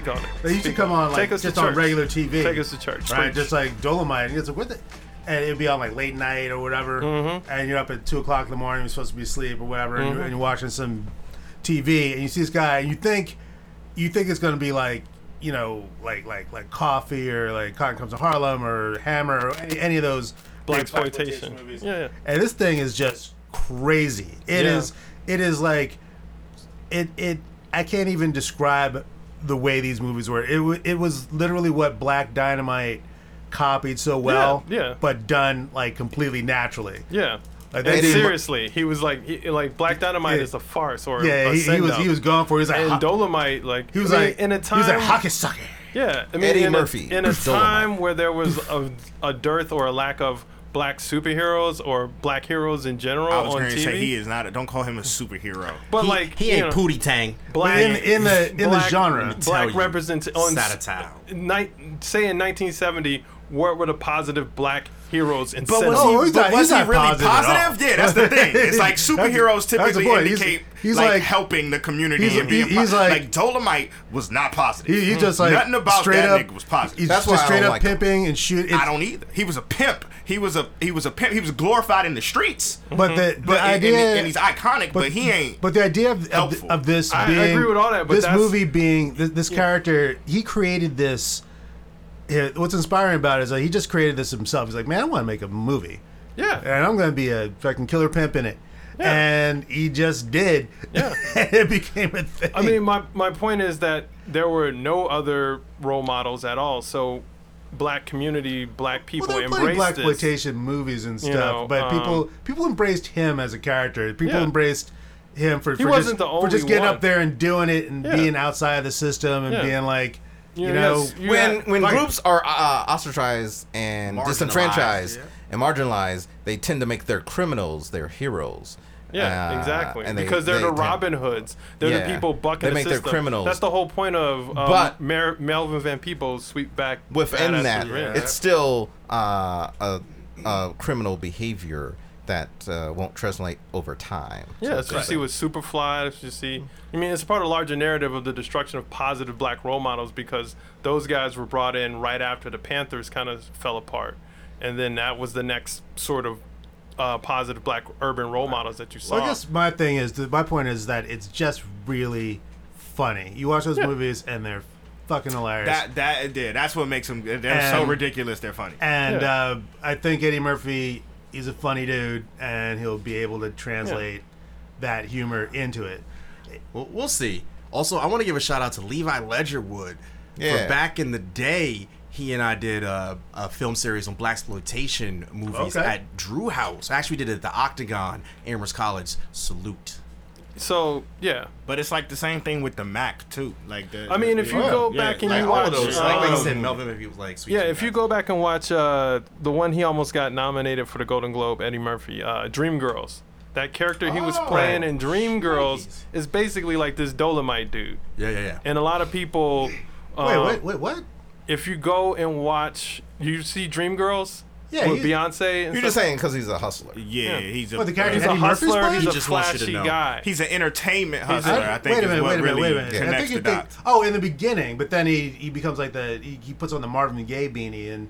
Speak on it. They used to come on like us just on church. regular TV. Take us to church. right? Preach. Just like Dolomite. And it's like, what the? And it'd be on like late night or whatever. Mm-hmm. And you're up at two o'clock in the morning. You're supposed to be asleep or whatever, and, Mm-hmm. you're, and you're watching some TV, and you see this guy, and you think, you think it's gonna be like, you know, like like like Coffy or like Cotton Comes to Harlem or Hammer or any, any of those black exploitation. movies. Yeah, yeah. And this thing is just crazy. It is. Yeah. It is like. It it. I can't even describe the way these movies were. It wa- it was literally what Black Dynamite copied so well. yeah. But done like completely naturally. Yeah. Like, and they seriously, he was like, he, like Black Dynamite Yeah. is a farce or Yeah, a he, he was send-up. he was going for. it. He was like and ho- Dolomite, like he was I mean, like in a time, He was like hockey sucker. yeah, I mean, Eddie in Murphy, a, in a Dolomite. time where there was a, a dearth or a lack of black superheroes or black heroes in general I was on going to TV. say he is not. A, don't call him a superhero. but He, like he you ain't know, Pootie Tang. black in in the in the black- genre. tell black you, represent on Side s- of town. Ni- say in 1970, what were the positive black heroes in But cinema? was Oh, he, he's but not- was he's he not really positive at positive? Yeah, that's the thing. It's like superheroes that's typically point. He's- indicate he's like, like- helping the community he's- and being he's po- like- like Dolomite was not positive. He, he mm-hmm. just like nothing about straight that up, nigga was positive. He's That's just why straight up like him. pimping and shoot. I don't either. He was a pimp. He was a he was a pimp. He was glorified in the streets. But the, the But and- idea and, and he's iconic, but, he ain't. But the idea of, of, of this I- I agree with all that, but this movie being this, this character, he created this. Yeah, What's inspiring about it is that he just created this himself. He's like, man, I want to make a movie, yeah, and I'm going to be a fucking killer pimp in it. Yeah. And he just did. Yeah. it became a thing. I mean, my my point is that there were no other role models at all. So, black community, black people there were plenty of embraced black exploitation movies and stuff, know, but um, people people embraced him as a character. People Yeah. embraced him for, for wasn't just, the for just only getting one. up there and doing it and Yeah. being outside of the system and Yeah. being like, you, You know, you when had- when it. groups are uh, ostracized and disenfranchised yeah. and marginalized, they tend to make their criminals their heroes. Yeah, Uh, exactly. and because they're they the tend- Robin Hoods. They're Yeah. the people bucking They the make their system. criminals. That's the whole point of um, But- Mer- Melvin Van Peebles Sweetback Within that, revenge. it's still uh, a, a criminal behavior that uh, won't translate over time. Yeah, that's what you see with Superfly. That's what you see. I mean, it's part of a larger narrative of the destruction of positive black role models because those guys were brought in right after the Panthers kind of fell apart, and then that was the next sort of uh, positive black urban role models that you saw. Well, I guess my thing is, my point is that it's just really funny. You watch those Yeah. movies and they're fucking hilarious. that that yeah, that's what makes them. They're so ridiculous. They're funny. and Yeah. uh, I think Eddie Murphy, he's a funny dude, and he'll be able to translate that humor into it. Well, we'll see. Also, I want to give a shout out to Levi Ledgerwood. Yeah. For back in the day, he and I did a, a film series on black exploitation movies Okay. at Drew House. I actually did it at the Octagon, Amherst College. Salute. So yeah. But it's like the same thing with the Mack too. Like the. I mean, if you yeah, go yeah, back and like you watch, those. like, like you um, said, Melvin maybe was like, Sweet Yeah, if you go back and watch uh, the one he almost got nominated for the Golden Globe, Eddie Murphy, uh, Dreamgirls. That character he was Oh, playing in Dreamgirls is basically like this Dolomite dude, Yeah, yeah, yeah. and a lot of people. Wait, um, wait, wait, what? If you go and watch, you see Dreamgirls Yeah, with Beyonce. And You're just saying because he's a hustler. Yeah, Yeah. he's a. What, the character he's a hustler. He's He a just wants to flashy know. guy. He's an entertainment hustler. I- I, think wait a is minute, wait a minute, really wait a minute. I think the you think, oh, in the beginning, but then he, he becomes like the he, he puts on the Marvin Gaye beanie and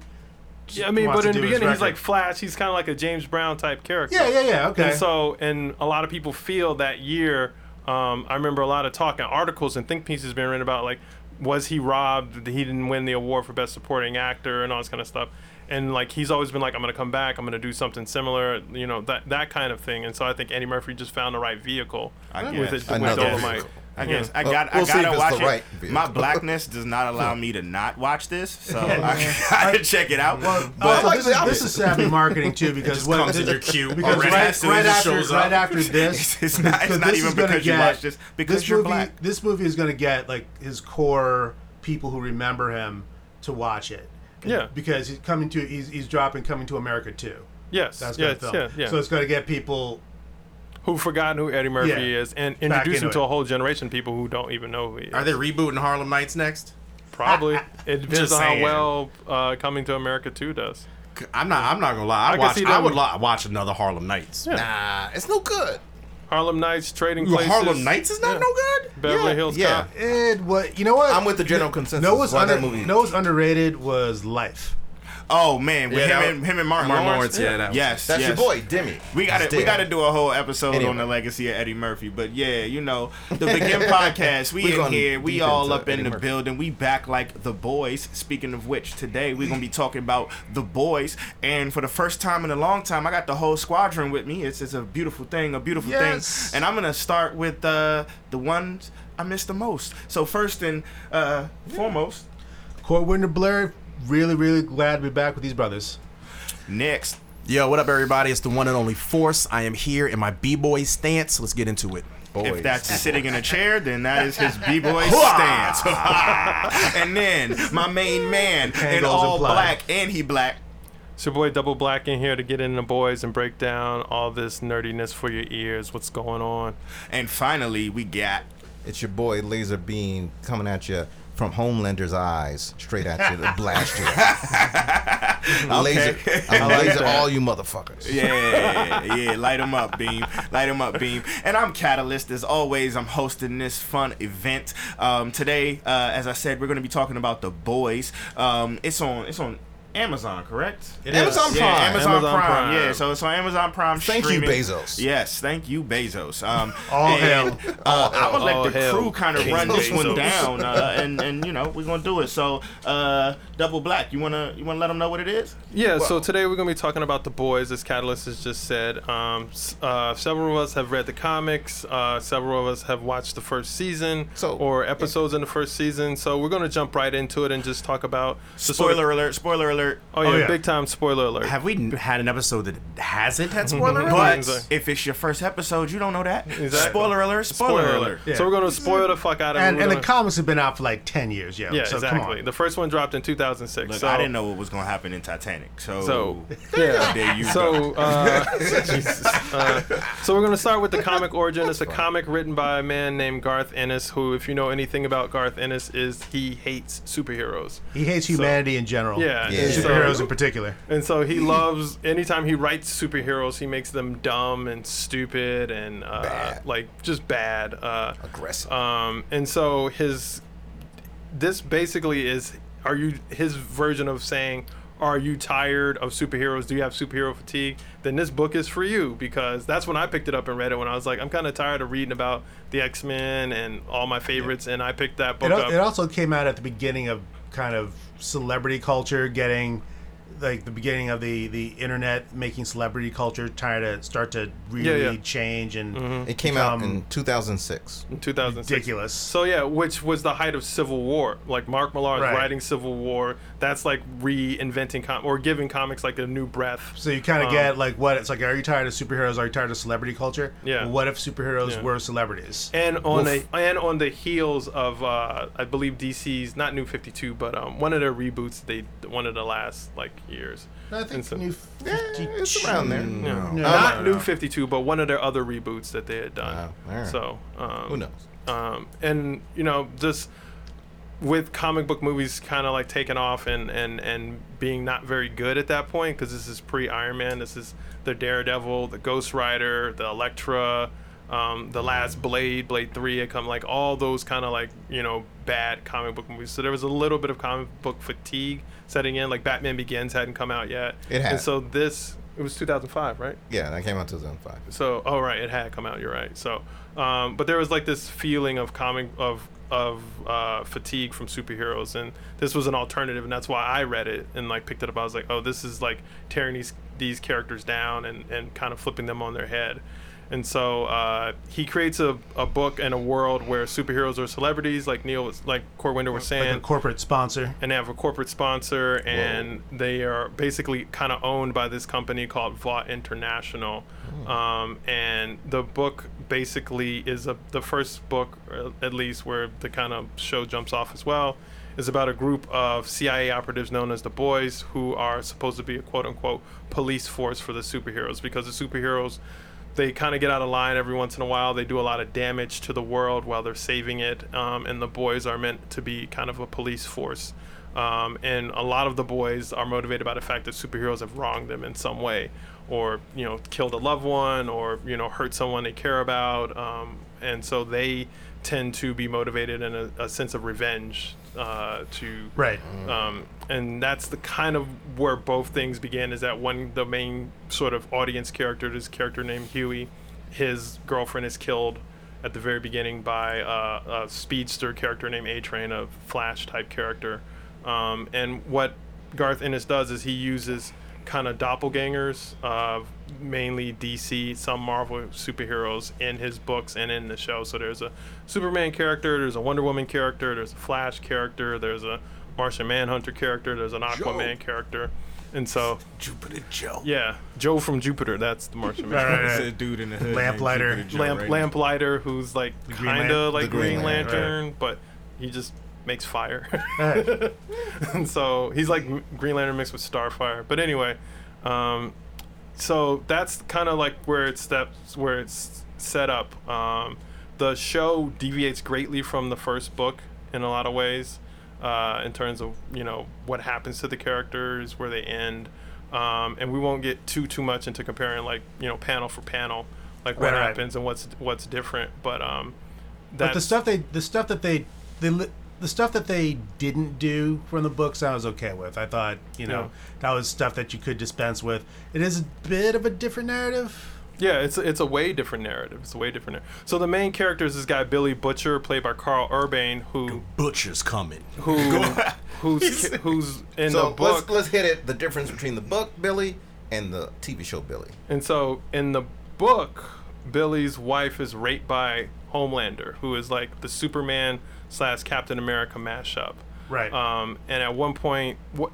Yeah, I mean, but in the beginning, he's like Flash. He's kind of like a James Brown type character. yeah, yeah, yeah, okay. And so, and a lot of people feel that year. Um, I remember a lot of talk and articles and think pieces being written about like, was he robbed? He didn't win the award for best supporting actor and all this kind of stuff. And like he's always been like, I'm gonna come back, I'm gonna do something similar, you know, that that kind of thing. And so I think Eddie Murphy just found the right vehicle I with guess. it, with Another Dolomite. vehicle. I guess I got we'll I gotta watch the it. right vehicle. My blackness does not allow me to not watch this, so I gotta check it out. Also, like this, the is, this is savvy marketing too, because just what comes in your queue because already. right, As soon as right after shows up. right after this, it's not, it's not this even is gonna because you get- watch this because this you're movie, black. This movie is going to get like his core people who remember him to watch it. Yeah. because he's coming to he's, he's dropping coming to America too. Yes, That's yes, going yeah, yeah. So it's going to get people. who've forgotten who Eddie Murphy Yeah. is and introduce him to it. a whole generation of people who don't even know who he is. Are they rebooting Harlem Nights next? Probably. It depends on how well uh, Coming to America 2 does. I'm not. I'm not gonna lie. I, can watch. I would li- watch another Harlem Nights. Nah, it's no good. Harlem Nights, Trading Ooh, Places. Harlem Nights is not Yeah. no good. Beverly Yeah, Hills yeah. Cop. And what you know what? I'm with the general consensus. No, what's Why that movie- no, what's underrated was Life. Oh man, with Yeah, him and him and Martin, Martin Lawrence. Lawrence, yeah, that was- yes, That's yes. your boy, Demi. We got to we got to do a whole episode Anyway. on the legacy of Eddie Murphy. But yeah, you know, the Begin podcast. We We're in here. We all into up in the Murphy. building. We back like the boys. Speaking of which, today we're gonna be talking about the boys. And for the first time in a long time, I got the whole squadron with me. It's it's a beautiful thing, a beautiful Yes. thing. And I'm gonna start with uh, the ones I miss the most. So first and uh, foremost, Court Winter Blair. Really, really glad to be back with these brothers. next. Yo, what up, everybody? It's the one and only Force. I am here in my b-boy stance. Let's get into it. Boys. If that's sitting in a chair, then that is his b-boy stance. and then my main man in Angles all implied. black, and he black. It's your boy Double Black in here to get in the boys and break down all this nerdiness for your ears. What's going on? And finally, we got It's your boy Laser Beam coming at you from Homelander's eyes, straight at you to blast you. I Laser, I'm laser all you motherfuckers. yeah, yeah, light him up, Beam, light him up, Beam. And I'm Catalyst. As always, I'm hosting this fun event. Um, today, uh, as I said, we're going to be talking about the boys. Um, it's on, it's on Amazon, correct? It Amazon is. Yeah, Prime. Amazon, Amazon Prime. Prime. Yeah, so it's on Amazon Prime. Thank you. Bezos. Yes, thank you, Bezos. Um, All and, hail. Uh, I'm gonna let the hail, crew kind of run this one down, uh, and and you know we're gonna do it. So, uh, Double Black, you wanna you wanna let them know what it is? Yeah, so today we're going to be talking about the boys, as Catalyst has just said. Um, uh, several of us have read the comics. Uh, several of us have watched the first season So- or episodes in the first season. So we're going to jump right into it and just talk about the sort of- Spoiler alert! Spoiler alert! Oh yeah, Oh, yeah. big time spoiler alert. Have we had an episode that hasn't had spoiler But alerts? if it's your first episode, you don't know that. Exactly. Spoiler alert! Spoiler, alert! Yeah. So we're going to spoil the fuck out of And, it. We're and the gonna- comics have been out for like ten years, yo. yeah, so exactly. Come on. The first one dropped in 2006. Look, so, I didn't know what was gonna happen in Titanic, so So yeah, there you go. so uh, Jesus. Uh, so we're gonna start with the comic origin. It's a comic written by a man named Garth Ennis, who, if you know anything about Garth Ennis, is he hates superheroes, He hates humanity in general. Yeah, yeah. Superheroes so- in particular. and so he loves. Anytime he writes superheroes, he makes them dumb and stupid and uh, Bad. like just bad. Uh, Aggressive. um, and so his this basically is are you his version of saying are you tired of superheroes do you have superhero fatigue then this book is for you because that's when i picked it up and read it when i was like i'm kind of tired of reading about the x-men and all my favorites and i picked that book It, up it also came out at the beginning of kind of celebrity culture getting like the beginning of the the internet making celebrity culture trying to start to really Yeah, yeah. change and mm-hmm. it came out in 2006. in 2006 ridiculous. So yeah, which was the height of Civil War. Like Mark Millar is Right. writing Civil War. That's like reinventing com- or giving comics like a new breath. So you kind of Um, get like what it's like. Are you tired of superheroes? Are you tired of celebrity culture? Yeah. Well, what if superheroes Yeah. were celebrities? and on Woof. the and on the heels of uh, I believe DC's not New Fifty Two, but um, one of their reboots they one of the last like years. I think so- New Yeah, 52. it's around there. Yeah. No. not No, New Fifty Two, but one of their other reboots that they had done. Wow, alright. So um, Who knows? um, and you know just with comic book movies kind of like taking off and and and being not very good at that point because this is pre Iron Man this is the Daredevil the Ghost Rider the Elektra um, the last Blade Blade 3 it come like all those kind of like you know bad comic book movies so there was a little bit of comic book fatigue setting in like Batman Begins hadn't come out yet It had. and so this it was 2005 right Yeah, that came out 2005. so, oh right, it had come out. You're right. So, um, but there was like this feeling of comic of of uh, fatigue from superheroes, and this was an alternative, and that's why I read it and like picked it up. I was like, oh, this is like tearing these these characters down and and kind of flipping them on their head. And so uh, he creates a, a book and a world where superheroes are celebrities, like Neil was, like Corwinder was saying Like a corporate sponsor. and they have a corporate sponsor, and they are basically kind of owned by this company called Vought International. Um, and the book basically is a, the first book, at least where the kind of show jumps off as well, is about a group of CIA operatives known as the Boys, who are supposed to be a quote unquote police force for the superheroes because the superheroes they kind of get out of line every once in a while. They do a lot of damage to the world while they're saving it. Um, and the boys are meant to be kind of a police force. Um, and a lot of the boys are motivated by the fact that superheroes have wronged them in some way, or you know, killed a loved one, or you know, hurt someone they care about. Um, and so they tend to be motivated in a, a sense of revenge uh, to Right. um, and that's the kind of where both things began is that when the main sort of audience character this character named hughie his girlfriend is killed at the very beginning by uh, a speedster character named a train a flash type character um, and what garth ennis does is he uses kind of doppelgangers of mainly dc some marvel superheroes in his books and in the show so there's a superman character there's a wonder woman character there's a flash character there's a martian manhunter character there's an aquaman character and so Jupiter Joe. yeah joe from jupiter that's the martian manhunter right, It's right. a dude in the hood. Lamplighter. Joe, lamp right? lamplighter who's like Green kind of Lan- like the Green green Lantern, lantern but he just makes fire and so he's like Green Lantern mixed with Starfire. But anyway, um, so that's kind of like where it steps, where it's set up. Um, the show deviates greatly from the first book in a lot of ways, uh, in terms of you know what happens to the characters, where they end, um, and we won't get too too much into comparing like you know panel for panel, like what Right, right. happens and what's what's different. But um, But the stuff they, the stuff that they, they, the stuff that they didn't do from the books, I was okay with. I thought, you know, Yeah. that was stuff that you could dispense with. It is a bit of a different narrative. Yeah, it's it's a way different narrative. It's a way different. Narrative. So the main character is this guy Billy Butcher, played by Karl Urban, who Butcher's coming. who who's who's in so the book, let's let's hit it. The difference between the book Billy and the TV show Billy. and so in the book, Billy's wife is raped by Homelander, who is like the Superman slash Captain America mashup. Right. Um, and at one point, w-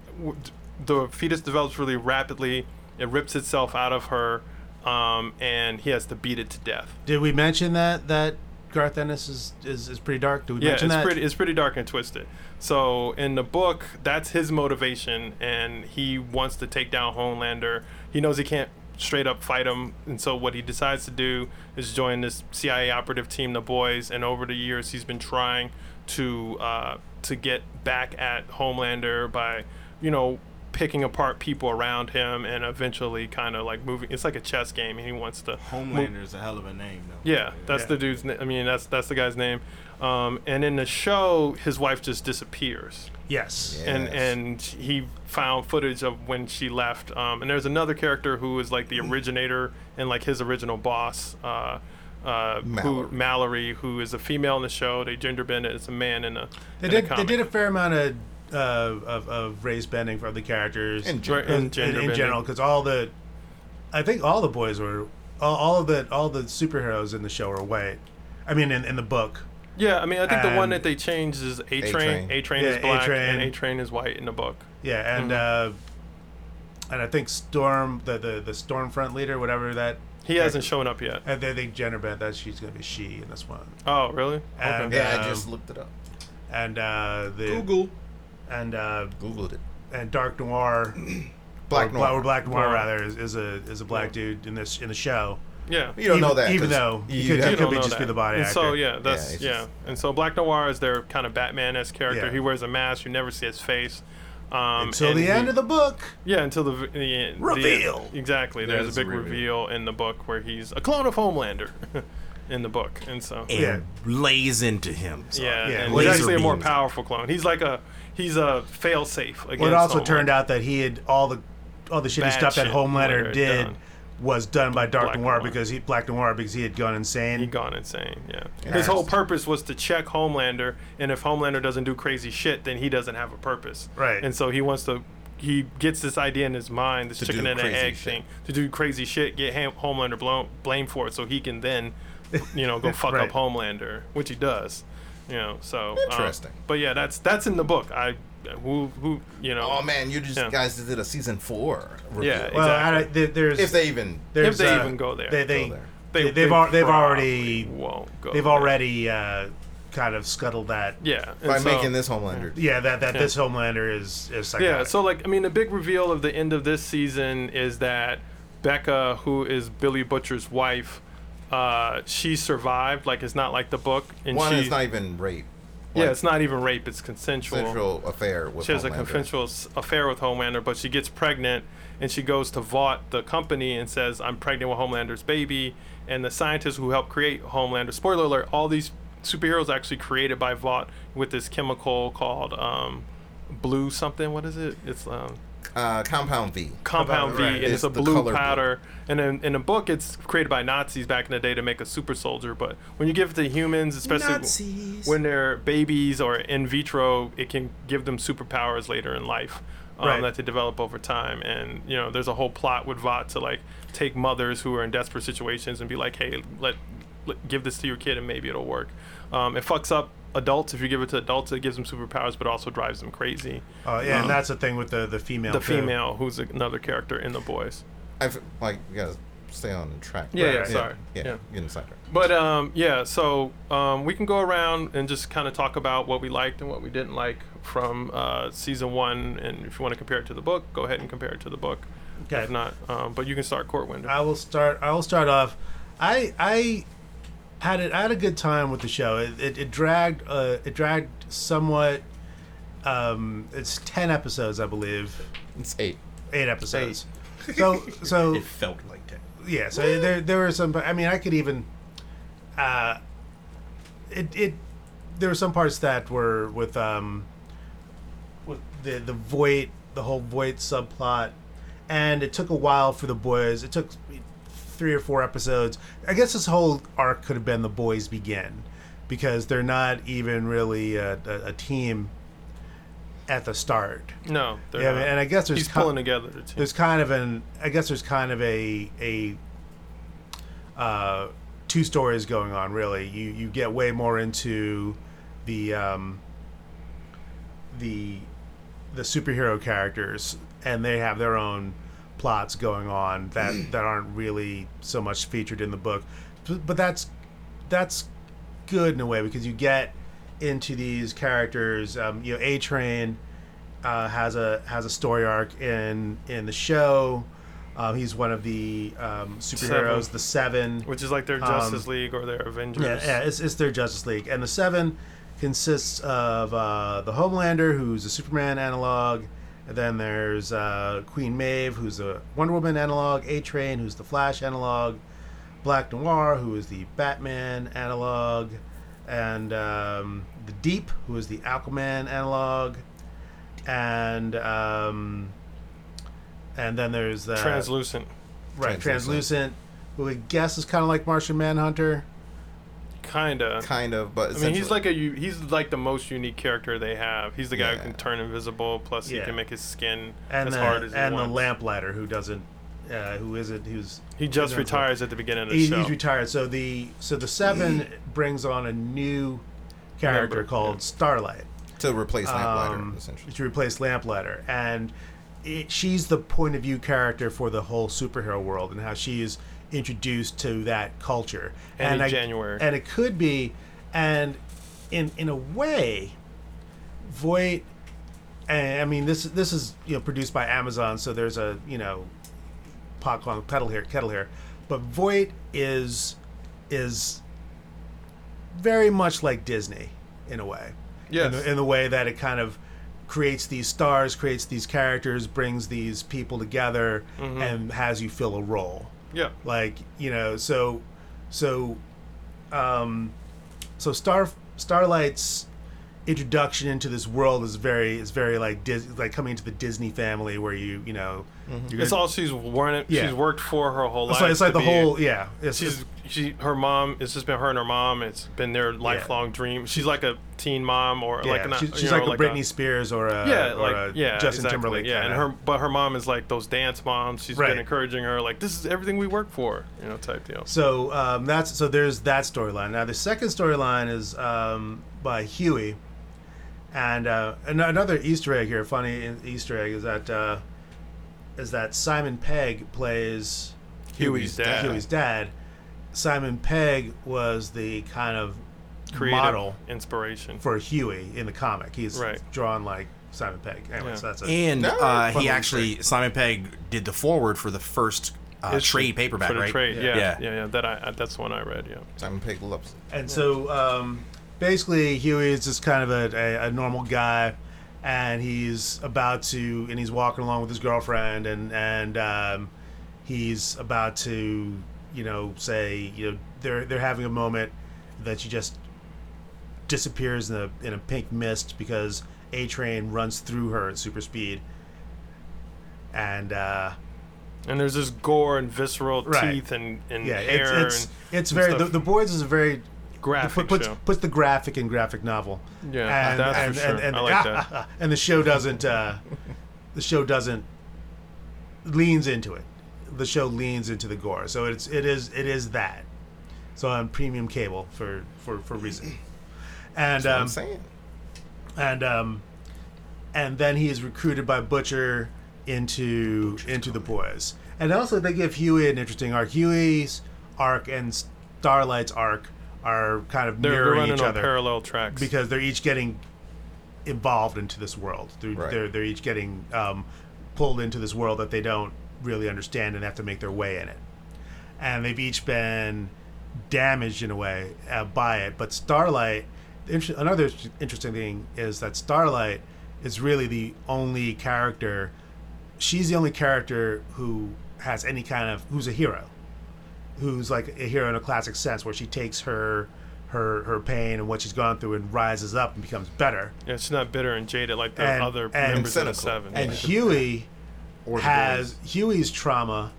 the fetus develops really rapidly. It rips itself out of her, um, and he has to beat it to death. Did we mention that that Garth Ennis is is, is pretty dark? Did we Yeah, mention it's that? pretty. It's pretty dark and twisted. So in the book, that's his motivation, and he wants to take down Homelander. He knows he can't straight up fight him, and so what he decides to do is join this CIA operative team, the Boys. And over the years, he's been trying to uh, to get back at Homelander by, you know, picking apart people around him, and eventually kind of like moving. It's like a chess game, and he wants to move- Homelander's a hell of a name, though. yeah, that's the dude's. Na- I mean, that's that's the guy's name. Um, and in the show, his wife just disappears, yes. Yeah. and and he found footage of when she left. Um, and there's another character who is like the originator and like his original boss, uh, uh, Mallory. who Mallory, who is a female in the show. They gender bend it. It's a man in a. They in did. A They did a fair amount of uh, of, of race bending for the characters And Right, in, and in, in general because all the, I think all the boys were all, all of the all the superheroes in the show are white. I mean, in, in the book. Yeah, I mean, I think the one that they changed is A Train. A-Train. Yeah, is black, A-Train. and A Train is white in the book. Yeah, and Mm-hmm. uh, and I think Storm, the the the Stormfront leader, whatever that. He hasn't shown up yet. And they think gender bent that she's gonna be she in this one, Oh, really? And- Okay. Yeah, Um, I just looked it up. and uh, the Google. and uh, Googled it. and Dark Noir, Black or, Noir. or Black Noir Noir. rather is, is a is a black Yeah. dude in this in the show. Yeah. You don't even, know that. even though you could, You could don't be know just be that. the body and actor. So yeah, that's Yeah, yeah. just- And so Black Noir is their kind of Batman esque character. Yeah. He wears a mask. You never see his face. Um, until and the he- end of the book. yeah, until the, v- the end. the. Reveal. exactly. There's There's a big a reveal. in the book where he's a clone of Homelander in the book, and so And Yeah. lays into him. So. yeah, Yeah, and he's he's- actually a more powerful clone. He's like a he's a fail safe. Well, it also turned out that he had all the all the shitty Bad stuff that shit Homelander Homelander did done. Was done by Dark Black Noir Noir. because he Black Noir because he had gone insane. He gone insane. Yeah. Yeah. His whole purpose was to check Homelander, and if Homelander doesn't do crazy shit, then he doesn't have a purpose. Right. And so he wants to. He gets this idea in his mind, this To chicken and an egg shit. thing, to do crazy shit, get Ham- Homelander blown, blamed for it, so he can then, you know, go fuck Right. up Homelander, which he does. You know, so um, Interesting. but yeah, that's that's in the book. I who who you know. Oh man, you just Yeah. guys did a season four. Review. Yeah, well, I, there's if they even there's, they uh, even go there. They they, Go there. they, they've al- they've already won't go they've there. already uh, kind of scuttled that. yeah by so- making this Homelander. Yeah, that that Yeah. this Homelander is is psychotic. Yeah, so like I mean, the big reveal of the end of this season is that Becca, who is Billy Butcher's wife, uh, she survived. Like it's not like the book, and One she, is not even rape. Yeah, it's not even rape; it's consensual. Sexual affair with She has a consensual affair with Homelander, but she gets pregnant, and she goes to Vought, the company, and says, "I'm pregnant with Homelander's baby." And the scientists who helped create Homelander, spoiler alert, all these superheroes actually created by Vought with this chemical called um, blue something. What is it? It's um, Uh, Compound V. compound V, Right. and It's it's, a blue color blue. powder. And in, in the book, it's created by Nazis back in the day to make a super soldier. But when you give it to humans, especially Nazis. when they're babies or in vitro, it can give them superpowers later in life um, Right. that they develop over time. And you know, there's a whole plot with Vought to like take mothers who are in desperate situations and be like, hey, let, let give this to your kid and maybe it'll work. Um, it fucks up adults if you give it to adults. It gives them superpowers, but also drives them crazy. Oh yeah, and that's the thing with the the female. The too. female, who's another character in the boys. I've like you gotta stay on track. Yeah, Right, yeah, right. sorry. Yeah, Yeah. getting sidetracked. But um, yeah, so um, we can go around and just kind of talk about what we liked and what we didn't like from uh, season one. And if you want to compare it to the book, go ahead and compare it to the book. Okay. If not, um, but you can start Court Window. I will start. I will start off. I I had it. I had a good time with the show. It it, it dragged. Uh, it dragged somewhat. Um, it's ten episodes, I believe. It's eight. Eight episodes. So so It felt like that. yeah. So there there were some. I mean, I could even. Uh, it it there were some parts that were with um. With the the Vought the whole Vought subplot, and it took a while for the boys. It took three or four episodes. I guess this whole arc could have been the boys begin, because they're not even really a, a, a team at the start. no, they're Yeah, and I guess there's he's co- pulling together the team. there's kind of an I guess there's kind of a a uh, two stories going on really. You you get way more into the um, the the superhero characters and they have their own plots going on that that aren't really so much featured in the book. But, but that's that's good in a way because you get into these characters. Um, you know, A Train uh, has a has a story arc in in the show. Uh, he's one of the um, superheroes, Seven. the Seven. which is like their um, Justice League or their Avengers. Yeah, yeah it's, it's their Justice League, and the Seven consists of uh, the Homelander, who's a Superman analog, and then there's uh, Queen Maeve, who's a Wonder Woman analog, A Train, who's the Flash analog, Black Noir, who is the Batman analog, and um, the Deep, who is the Aquaman analog, and um, and then there's uh, Translucent. right Translucent. translucent, who I guess is kind of like Martian Manhunter. Kinda. Kind of, but I mean, he's essentially- like a u- he's like the most unique character they have. He's the guy Yeah. who can turn invisible. Plus, Yeah. he can make his skin and as the, hard as he and the wants. lamplighter who doesn't uh, who isn't who's He just isn't- retires at the beginning of the he, show. he's retired so the so the seven brings on a new character Member, called yeah. starlight to replace Lamplighter, um, essentially. to replace lamplighter and it, she's the point of view character for the whole superhero world and how she is introduced to that culture And in I- January. and it could be and in in a way vought and I mean this this is you know produced by Amazon, so there's a you know pot calling kettle here kettle here, but Vought is is very much like Disney in a way. Yes. In the, in the way that it kind of creates these stars, creates these characters, brings these people together, Mm-hmm. and has you fill a role yeah. like you know so so um so star starlight's introduction into this world is very is very like Dis, like coming into the Disney family where you you know you're It's gonna- all she's worn. Yeah. She's worked for her whole it's life. like, it's like the be- whole yeah it's, She's it's- she her mom. It's just been her and her mom. It's been their lifelong dream. She's like a teen mom or yeah, like not, she's, she's know, like a Britney Spears or a yeah, or like a yeah, Justin exactly. Timberlake Yeah, and kinda. her but her mom is like those dance moms. She's Right. been encouraging her like this is everything we work for, you know, type deal. So um, that's so there's that storyline. Now the second storyline is um, by Hughie, and uh, an- another Easter egg here. Funny Easter egg is that uh, is that Simon Pegg plays Hughie's dad. Hughie's dad. Simon Pegg was the kind of Creative model inspiration. for Hughie in the comic. He's Right. drawn like Simon Pegg. Anyway, Yeah. so that's a, And uh, he little actually Simon Pegg did the forward for the first uh, trade paperback, for the right? trade. Yeah, Yeah. yeah, yeah. That I that's the one I read. Yeah. Simon Pegg loves. And so um, basically, Hughie is just kind of a, a, a normal guy, and he's about to, and he's walking along with his girlfriend, and and um, he's about to, you know, say, you know, they're they're having a moment that she just disappears in a in a pink mist because a train runs through her at super speed, and. uh And there's this gore and visceral Right. teeth and, and yeah, hair it's it's, and it's and very the, the boys is a very graphic puts, show. puts the graphic in graphic novel. Yeah, and, that's for and, sure. And, and, I like that. and the show doesn't. Uh, the show doesn't leans into it. The show leans into the gore, so it's it is it is that. So on premium cable for for for reason. And That's what um, I'm saying. and um, and then he is recruited by Butcher into into the boys. And also they give Hughie an interesting arc. Hughie's arc and Starlight's arc are kind of They're, they're mirroring running each on other parallel tracks. because they're each getting involved into this world. They're Right. they're, they're each getting um, pulled into this world that they don't really understand and have to make their way in it. And they've each been damaged in a way uh, by it. But Starlight, inter- another interesting thing is that Starlight is really the only character. She's the only character who has any kind of who's a hero who's like a hero in a classic sense, where she takes her her her pain and what she's gone through and rises up and becomes better. yeah, she's not bitter and jaded like the And- other and members of the seven. And Yeah. Hughie Or has boys. Hughie's trauma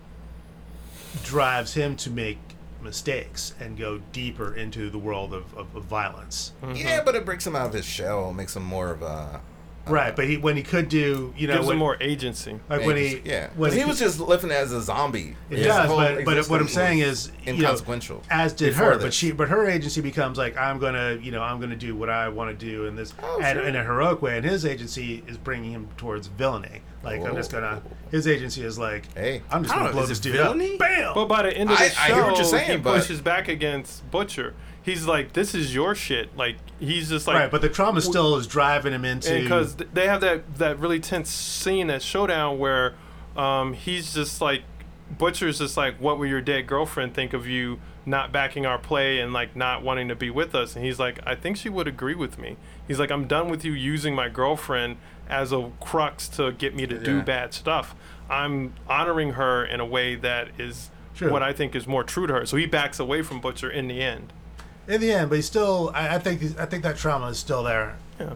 drives him to make mistakes and go deeper into the world of, of, of violence. Yeah, but it breaks him out of his shell, makes him more of a. Right, but he when he could do, you know, gives when, them more agency. like when he yeah, when he, was just living as a zombie. It His does, but but what I'm saying was is you know, inconsequential. as did before her. But she, but her agency becomes like I'm gonna, you know, I'm gonna do what I want to do in this, Oh, and sure. in a heroic way. And his agency is bringing him towards villainy. Like I'm just gonna. Oh. His agency is like, Hey. I'm just gonna know, blow this dude villainy? up. Bam. But by the end of the I- show, I hear what you're saying, he but- pushes back against Butcher. He's like, "This is your shit." Like he's just like, right, but the trauma still is driving him into. because they have that that really tense scene at showdown where um, he's just like butcher's just like what will your dead girlfriend think of you not backing our play and like not wanting to be with us and he's like i think she would agree with me he's like i'm done with you using my girlfriend as a crux to get me to do Yeah. bad stuff i'm honoring her in a way that is True. what i think is more true to her so he backs away from butcher in the end in the end, but he's still. I, I think I think that trauma is still there. yeah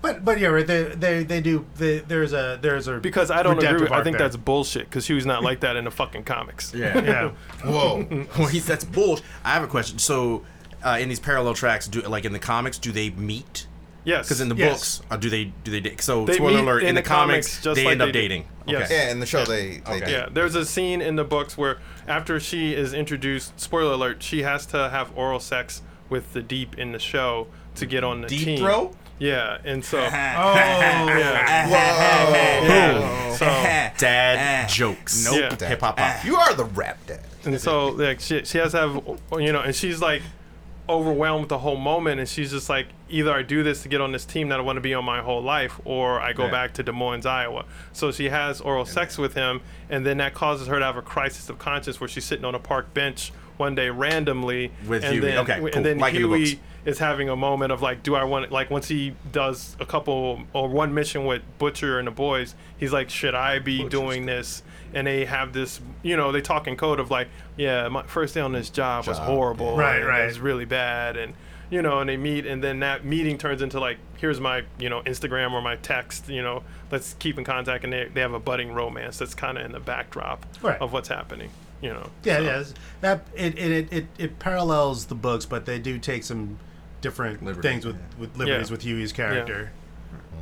But but yeah, right. They they they do. They, there's a there's a because i don't agree with i think there. that's bullshit because he was not like that in the fucking comics Yeah. yeah. Whoa. well, he's that's bullshit. I have a question. So, uh, in these parallel tracks, do like in the comics, do they meet? yes Because in the Yes. books, uh, do they do they? So, They spoiler meet alert: in, in the, the comics, comics just they like end they up do. dating. Yes. Okay. Yeah, in the show they they Okay. did. Yeah, there's a scene in the books where after she is introduced, spoiler alert, she has to have oral sex with the deep in the show to get on the Deep team. throat? Yeah, and so Oh. yeah, yeah, so Dad jokes. Nope. Hip hop. Ah. You are the rap dad. and so like she she has to have you know, and she's like overwhelmed with the whole moment, and she's just like either I do this to get on this team that I want to be on my whole life, or I go Right. back to Des Moines, Iowa. So she has oral sex with him, and then that causes her to have a crisis of conscience where she's sitting on a park bench one day randomly With and Hughie. Then, Okay, cool. And then Like in the is having a moment of like, do I want like once he does a couple or one mission with Butcher and the boys, he's like, should I be doing this? And they have this, you know, they talk in code of like, yeah, my first day on this job, was horrible, yeah. Right, right. it was really bad, and you know, and they meet, and then that meeting turns into like, here's my, you know, Instagram or my text, you know, let's keep in contact, and they, they have a budding romance that's kind of in the backdrop Right. of what's happening, you know. Yeah, so. yeah. That it, it, it, it, it parallels the books, but they do take some different Liberty, things with, yeah. with liberties Yeah. with Hughie's character.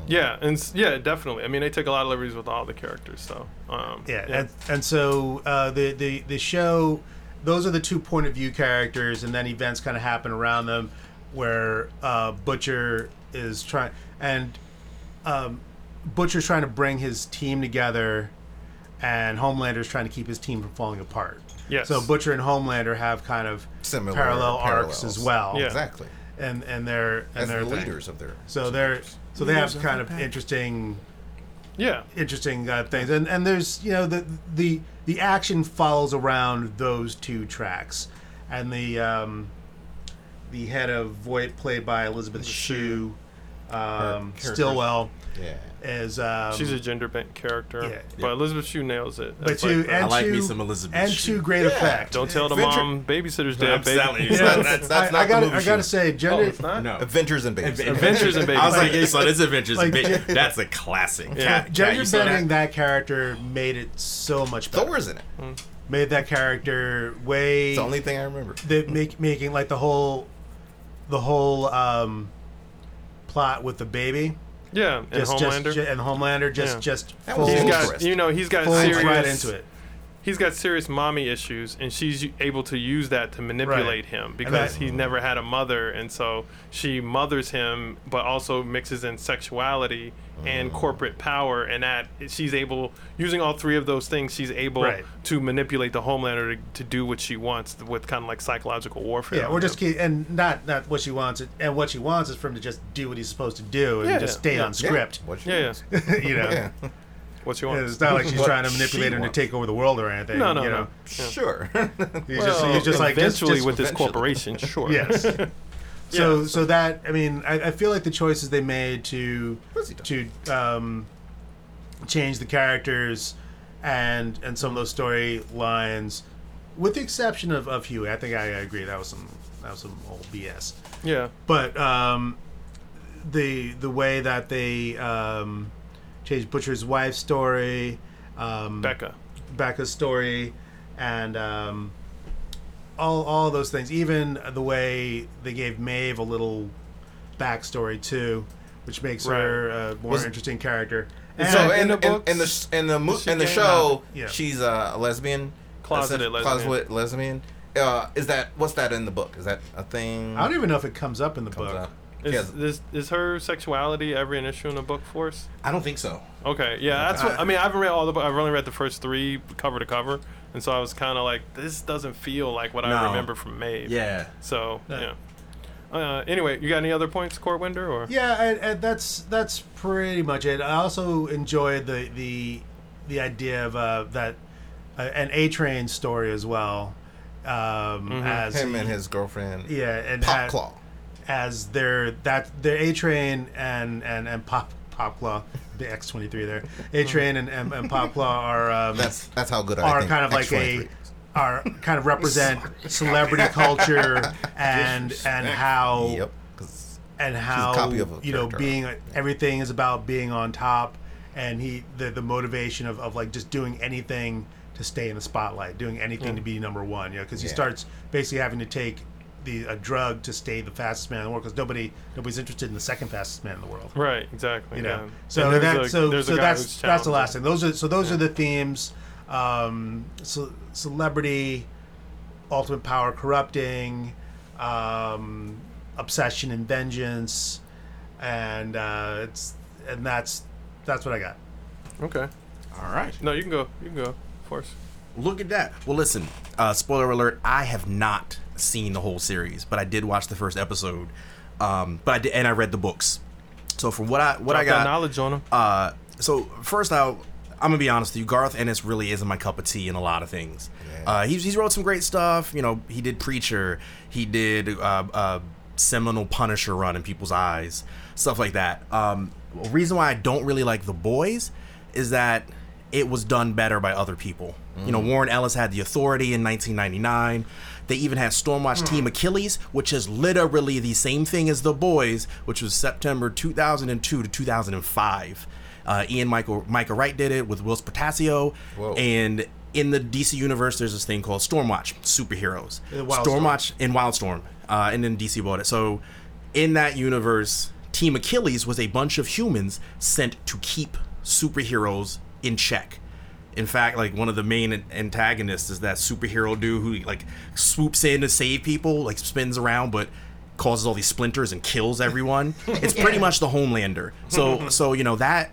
Yeah, and yeah, definitely. I mean, they take a lot of liberties with all the characters, so um, Yeah, And, and so uh, the, the the show, those are the two point of view characters, and then events kind of happen around them, where uh, Butcher is trying and um, Butcher's trying to bring his team together, and Homelander's trying to keep his team from falling apart. Yes. So Butcher and Homelander have kind of Similar parallel arcs as well. Yeah. Exactly. And and they're and As they're the thing. leaders of their. So they're so they have kind of interesting yeah, interesting uh, things, and and there's you know the the the action follows around those two tracks, and the um, the head of Vought played by Elizabeth Shue, um. Stillwell Yeah. Is um, she's a gender bent character, Yeah. but Elizabeth Shue nails it. but That's to like, and I like to, me some Elizabeth and Shue. to great effect. don't tell the Adventure- mom babysitter's dead, I'm baby. telling you. You know, That's- that's I, not I the gotta, movie I gotta shoe. say, Oh, gender. it's not. No. Adventures and Babies. Adventures in Babies. I was like, hey, son, it's Adventures. Like, Ba- yeah. That's a classic. Yeah. Cat- cat, Gender you saw that? bending that character made it so much better. Thor's in it. Made that character way It's the only thing I remember. the make, making like the whole the whole um plot with the baby yeah, and just Homelander. just and Homelander just Yeah. just That he's got, you know, he's got folds serious. right into it. He's got serious mommy issues, and she's able to use that to manipulate him because that- he's never had a mother, and so she mothers him, but also mixes in sexuality and mm. corporate power, and that she's able, using all three of those things, she's able Right. to manipulate the Homelander to, to do what she wants with kind of like psychological warfare. Yeah, on or just keep, and not not what she wants, and what she wants is for him to just do what he's supposed to do and Yeah, just yeah, stay yeah. on script. What she Yeah, wants. you know, Yeah. what she wants. it's not like she's What trying to manipulate him to take over the world or anything. No, no, you no. know? Sure. He's just Well, he's just like eventually just, with this corporation, sure. yes. So Yeah. so that I mean I, I feel like the choices they made to What's he done? to um, change the characters and and some of those storylines, with the exception of, of Hughie, I think I agree that was some that was some old BS. yeah, But um, the the way that they um, changed Butcher's wife's story, um, Becca. Becca's story, and um, all all those things. Even the way they gave Maeve a little backstory too, which makes her a more Was- interesting character. And- so in in, the in, books? in the in the mo- in the show, Yeah. she's a lesbian, Closeted lesbian. closeted lesbian. Uh, is that what's that in the book? Is that a thing? I don't even know if it comes up in the comes book. up? Is, Yeah. is, is her sexuality ever an issue in the book for us? I don't think so. Okay, yeah, that's what I mean. I haven't read all the book. I've only read the first three cover to cover, and so I was kind of like, this doesn't feel like what I No. remember from Maeve. Yeah. So No. yeah. Uh, anyway, you got any other points, Court Winder, or Yeah, and, and that's that's pretty much it. I also enjoyed the the the idea of uh, that uh, an A Train story as well. Um, as Him he- and his girlfriend. yeah, and Pop as, Claw. As their that their A Train and and and Pop Pop Claw, the X twenty three there. A Train and, and and Pop Claw are um, That's that's how good I are think kind of like a X-23 is. are kind of represent celebrity culture and and how Yep. 'cause and how copy of you know character. being everything is about being on top and he the, the motivation of, of like just doing anything to stay in the spotlight doing anything to be number one you know because he Yeah. starts basically having to take the a drug to stay the fastest man in the world because nobody nobody's interested in the second fastest man in the world right? Exactly. you know yeah. so And there's that a- so there's so guy that's who's that's the last thing those are so those are the themes um ce- celebrity ultimate power corrupting um obsession and vengeance and uh it's and that's that's what i got Okay. All right. No, you can go. You can go. Of course. Look at that. Well, listen. Uh, spoiler alert: I have not seen the whole series, but I did watch the first episode. Um, but I did, and I read the books. So from what I what Drop I that got, knowledge on them. uh, so first out, I'm gonna be honest with you. Garth Ennis really isn't my cup of tea in a lot of things. Yeah. Uh, he's he's wrote some great stuff. You know, he did Preacher. He did uh, uh, seminal Punisher run in people's eyes, stuff like that. Um, reason why I don't really like the boys is that it was done better by other people. You know, Warren Ellis had The Authority in 1999. They even had Stormwatch Team Achilles, which is literally the same thing as The Boys, which was September 2002 to 2005. Uh, Ian Michael Micah Wright did it with Whilce Portacio, Whoa. and in the DC universe, there's this thing called Stormwatch superheroes. Stormwatch in Wildstorm, uh, and then DC bought it. So in that universe, Team Achilles was a bunch of humans sent to keep superheroes in check. In fact, like one of the main antagonists is that superhero dude who like swoops in to save people, like spins around, but causes all these splinters and kills everyone. It's pretty much the Homelander. So, so you know that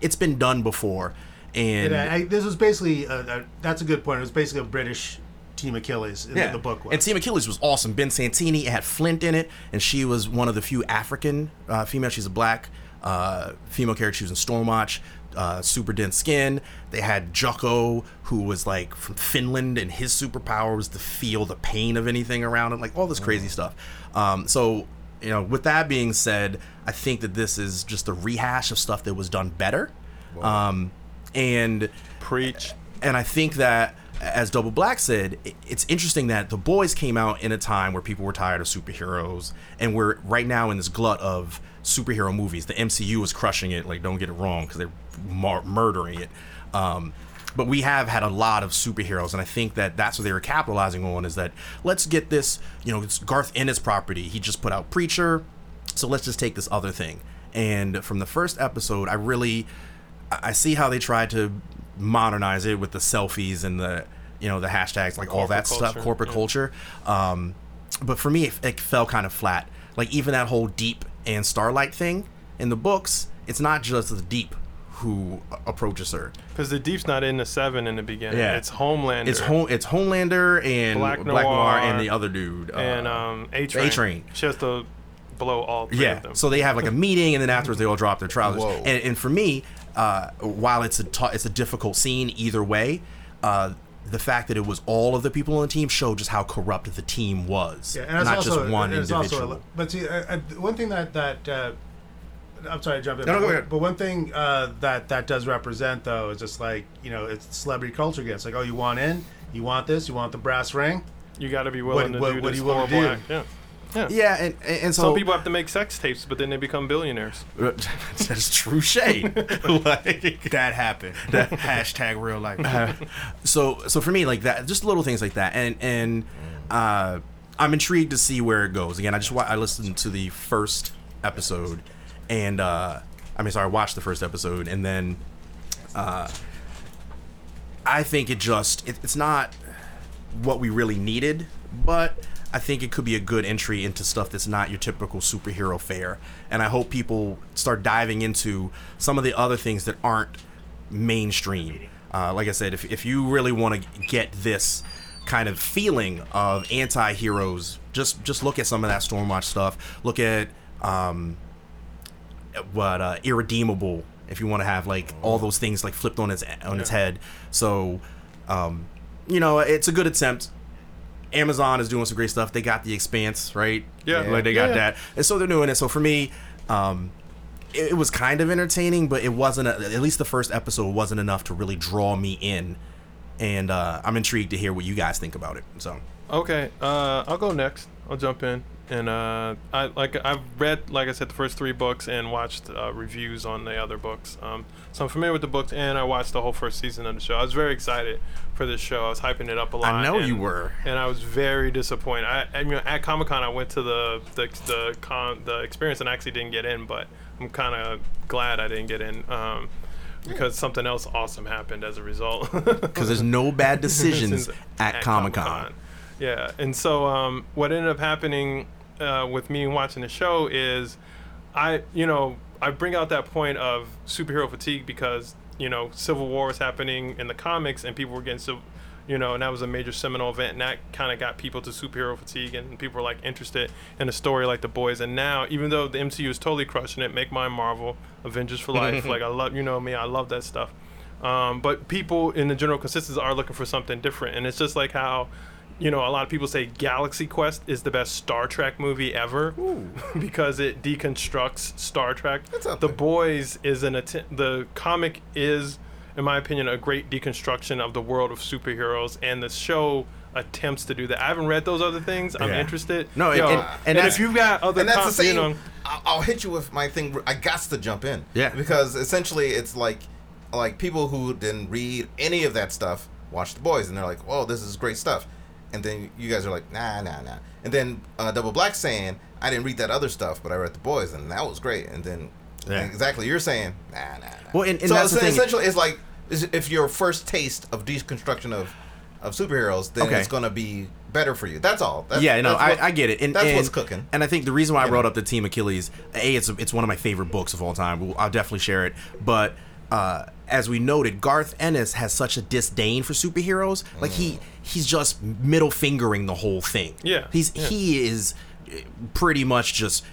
it's been done before, and And I, I, this was basically a, a, that's a good point. It was basically a British team Achilles in the book. Was. And Team Achilles was awesome. Ben Santini had Flint in it, and she was one of the few African uh, female. She's a black uh, female character. She was in Stormwatch. Uh, super dense skin. They had Jocko, who was like from Finland, and his superpower was to feel the pain of anything around him, like all this crazy stuff. Um, so, you know, with that being said, I think that this is just a rehash of stuff that was done better. Um, and Preach. and I think that, as Double Black said, it's interesting that the boys came out in a time where people were tired of superheroes, and we're right now in this glut of superhero movies. The MCU is crushing it. Like, don't get it wrong, because they're mar- murdering it. Um, but we have had a lot of superheroes, and I think that that's what they were capitalizing on. Is that let's get this, you know, it's Garth Ennis property. He just put out Preacher, so let's just take this other thing. And from the first episode, I really, I see how they tried to modernize it with the selfies and the, you know, the hashtags, like all that stuff, corporate yeah. culture. Um, but for me, it, it fell kind of flat. Like even that whole Deep and Starlight thing in the books, it's not just the Deep who approaches her. Because the Deep's not in the seven in the beginning. Yeah. It's Homelander. It's home. It's Homelander and Black Black, Noir, Noir and the other dude. and uh, um, A Train. A-Train. She has to blow all three Yeah. of them. So they have like a meeting, and then afterwards they all drop their trousers. Whoa. And, and for me, uh, while it's a tou- it's a difficult scene either way, uh, the fact that it was all of the people on the team showed just how corrupt the team was, Yeah, and it's not also, just one and it's individual. Also, but see, uh, one thing that that uh, I'm sorry to jump in. No, no, but, go ahead. but one thing uh, that that does represent though is just like you know it's celebrity culture again. It's like oh you want in, you want this, you want the brass ring. you got to be willing to what- do what this do you wanna horrible do? act. Yeah. Yeah. yeah, and and so Some people have to make sex tapes, but then they become billionaires. that's true shade. like, That happened. That Hashtag real life. so so for me like that just little things like that and and uh i'm intrigued to see where it goes again i just i listened to the first episode and uh i mean sorry i watched the first episode and then uh i think it just it, it's not what we really needed but i think it could be a good entry into stuff that's not your typical superhero fare and i hope people start diving into some of the other things that aren't mainstream. Uh, like I said, if, if you really want to get this kind of feeling of anti-heroes, just just look at some of that Stormwatch stuff. Look at um, what uh, irredeemable. If you want to have like all those things like flipped on its on its head, so um, you know it's a good attempt. Amazon is doing some great stuff. They got the Expanse, right? Yeah. like they got Yeah, yeah. that, and so they're doing it. So for me, um, it, it was kind of entertaining, but it wasn't. A, at least the first episode wasn't enough to really draw me in, and uh, I'm intrigued to hear what you guys think about it. So Okay, uh, I'll go next. I'll jump in, and uh, I like I've read, like I said, the first three books and watched uh, reviews on the other books. Um, so I'm familiar with the books, and I watched the whole first season of the show. I was very excited for this show. I was hyping it up a lot. I know and- you were. and I was very disappointed. I, I mean, at Comic Con, I went to the the the con the experience and I actually didn't get in, but I'm kind of glad I didn't get in. Um, because something else awesome happened as a result. because there's no bad decisions Since- at, Comic Con. Yeah, and so um, what ended up happening uh, with me watching the show is, I you know I bring out that point of superhero fatigue because you know Civil War was happening in the comics and people were getting so. You know, and that was a major seminal event, and that kind of got people to superhero fatigue, and people were like interested in a story like The Boys. And now, even though the MCU is totally crushing it, make mine Marvel, Avengers for life, like I love, you know me, I love that stuff. Um, but people in the general consensus are looking for something different, and it's just like how, you know, a lot of people say Galaxy Quest is the best Star Trek movie ever because it deconstructs Star Trek. That's up the there. Boys is an att- the comic is in my opinion, a great deconstruction of the world of superheroes, and the show attempts to do that. I haven't read those other things. I'm Yeah. interested. No, and- Yo, and- and, and that's- if you've got other, and that's com- the same. you know, I'll, I'll hit you with my thing. I got to jump in. Yeah. Because essentially, it's like like people who didn't read any of that stuff watch the boys, and they're like, "Oh, this is great stuff," and then you guys are like, "Nah, nah, nah." And then uh, Double Black saying, "I didn't read that other stuff, but I read the boys, and that was great." And then Yeah. exactly you're saying, "Nah, nah." nah. Well, and- and so that's essentially, it's like if your first taste of deconstruction of of superheroes, then Okay. it's gonna be better for you. That's all. That's, yeah, no, I, I get it. And, that's and- what's cooking. And I think the reason why I You brought know. up the Team Achilles, a, it's it's one of my favorite books of all time. I'll definitely share it. But uh, as we noted, Garth Ennis has such a disdain for superheroes. Like he he's just middle fingering the whole thing. Yeah, he's yeah. he is uh, pretty much just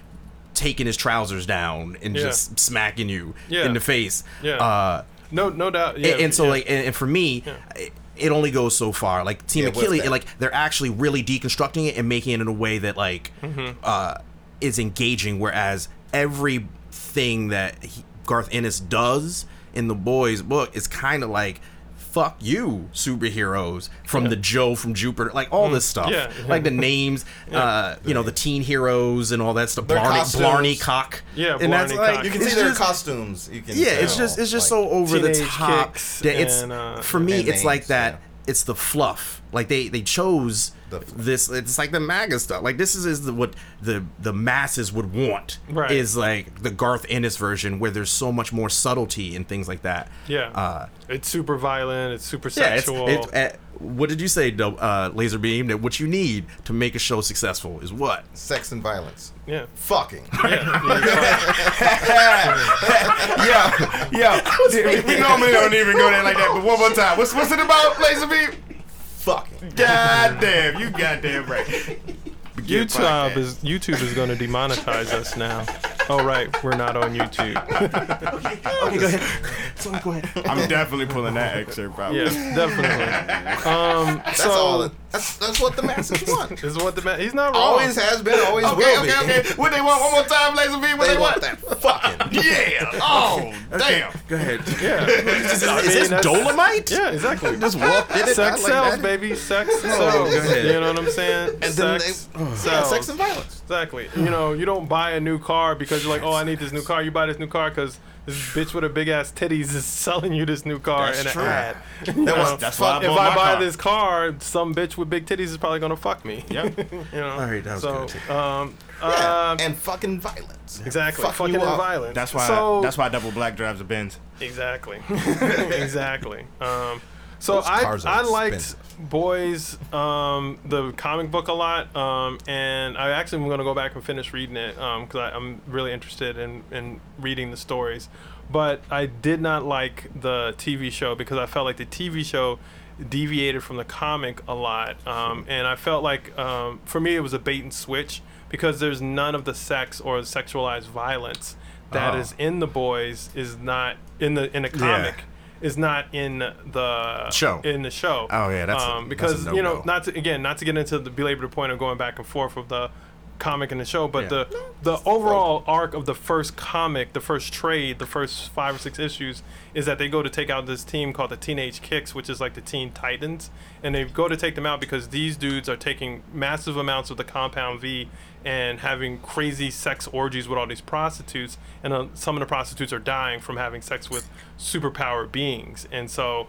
taking his trousers down and Yeah. just smacking you Yeah. in the face. Yeah. Uh, no, no doubt. Yeah, and, and so yeah. like and, and for me it, it only goes so far like team Yeah, achilles like they're actually really deconstructing it and making it in a way that like Mm-hmm. uh is engaging whereas everything that he, garth ennis does in the boys book is kind of like fuck you superheroes from the joe from jupiter like all this stuff Mm. Yeah. like the names uh you know the teen heroes and all that stuff Their blarney, costumes. blarney cock Yeah, and that's Blarney like Cock. You can see their just- costumes. You can yeah, it's just it's just like- so over the Teenage top kicks that it's and, uh, for me and it's like that yeah. it's the fluff like they they chose The this it's like the maga stuff like this is, is the, what the the masses would want Right. is like the garth ennis version where there's so much more subtlety and things like that yeah, uh it's super violent. It's super yeah it's, sexual. it's uh, what did you say Do- uh laser beam that what you need to make a show successful is what sex and violence. yeah, Fucking. yeah, yeah. we normally don't even go there like that, but one more time. What's what's it about, Laser Beam? Fucking. God damn, you goddamn right. YouTube is YouTube is going to demonetize us now. Oh right, we're not on YouTube. okay okay, go ahead so go ahead I'm definitely pulling that excerpt out. Yeah, definitely. Um, That's so all. That, that's that's what the masses want. this is what the man. He's not wrong. always has been. Always Okay, will okay, be. okay. What they want? One more time, Laser Beam. What They they, want want? that fucking. Yeah. Oh, damn. go ahead Yeah. is, I is this dolomite Yeah, exactly. Just walked in it. Sex I like sells, that. baby. Sex oh, sells. go ahead. You know what I'm saying? And then sex they, oh, yeah, sex and violence. Exactly. You know, you don't buy a new car because you're like, oh, I need this new car. You buy this new car because this bitch with a big ass titties is selling you this new car That's in an true. ad. That You was know, That's why I if I my buy car. this car, some bitch with big titties is probably gonna fuck me. Yep. you know. All right, that was so, good. um, Yeah, um, and fucking violence. exactly. Fuck Fucking and violence. That's why. So, that's why Double Black drives a Benz. Exactly. exactly. Um, so I I liked expensive. Boys um, the comic book a lot, um, and I actually am gonna go back and finish reading it because I I'm really interested in in reading the stories. But I did not like the TV show because I felt like the TV show deviated from the comic a lot, um, and I felt like um, for me it was a bait and switch because there's none of the sex or sexualized violence that Oh. is in the boys is not in the in the comic is not in the Show. in the show Oh, yeah, that's a- um, that's a because you know not to again not to get into the belabor the point of going back and forth of the comic and the show but Yeah. the the overall arc of the first comic the first trade the first five or six issues is that they go to take out this team called the teenage kicks which is like the teen titans and they go to take them out because these dudes are taking massive amounts of the compound v and having crazy sex orgies with all these prostitutes and uh, some of the prostitutes are dying from having sex with superpowered beings. And so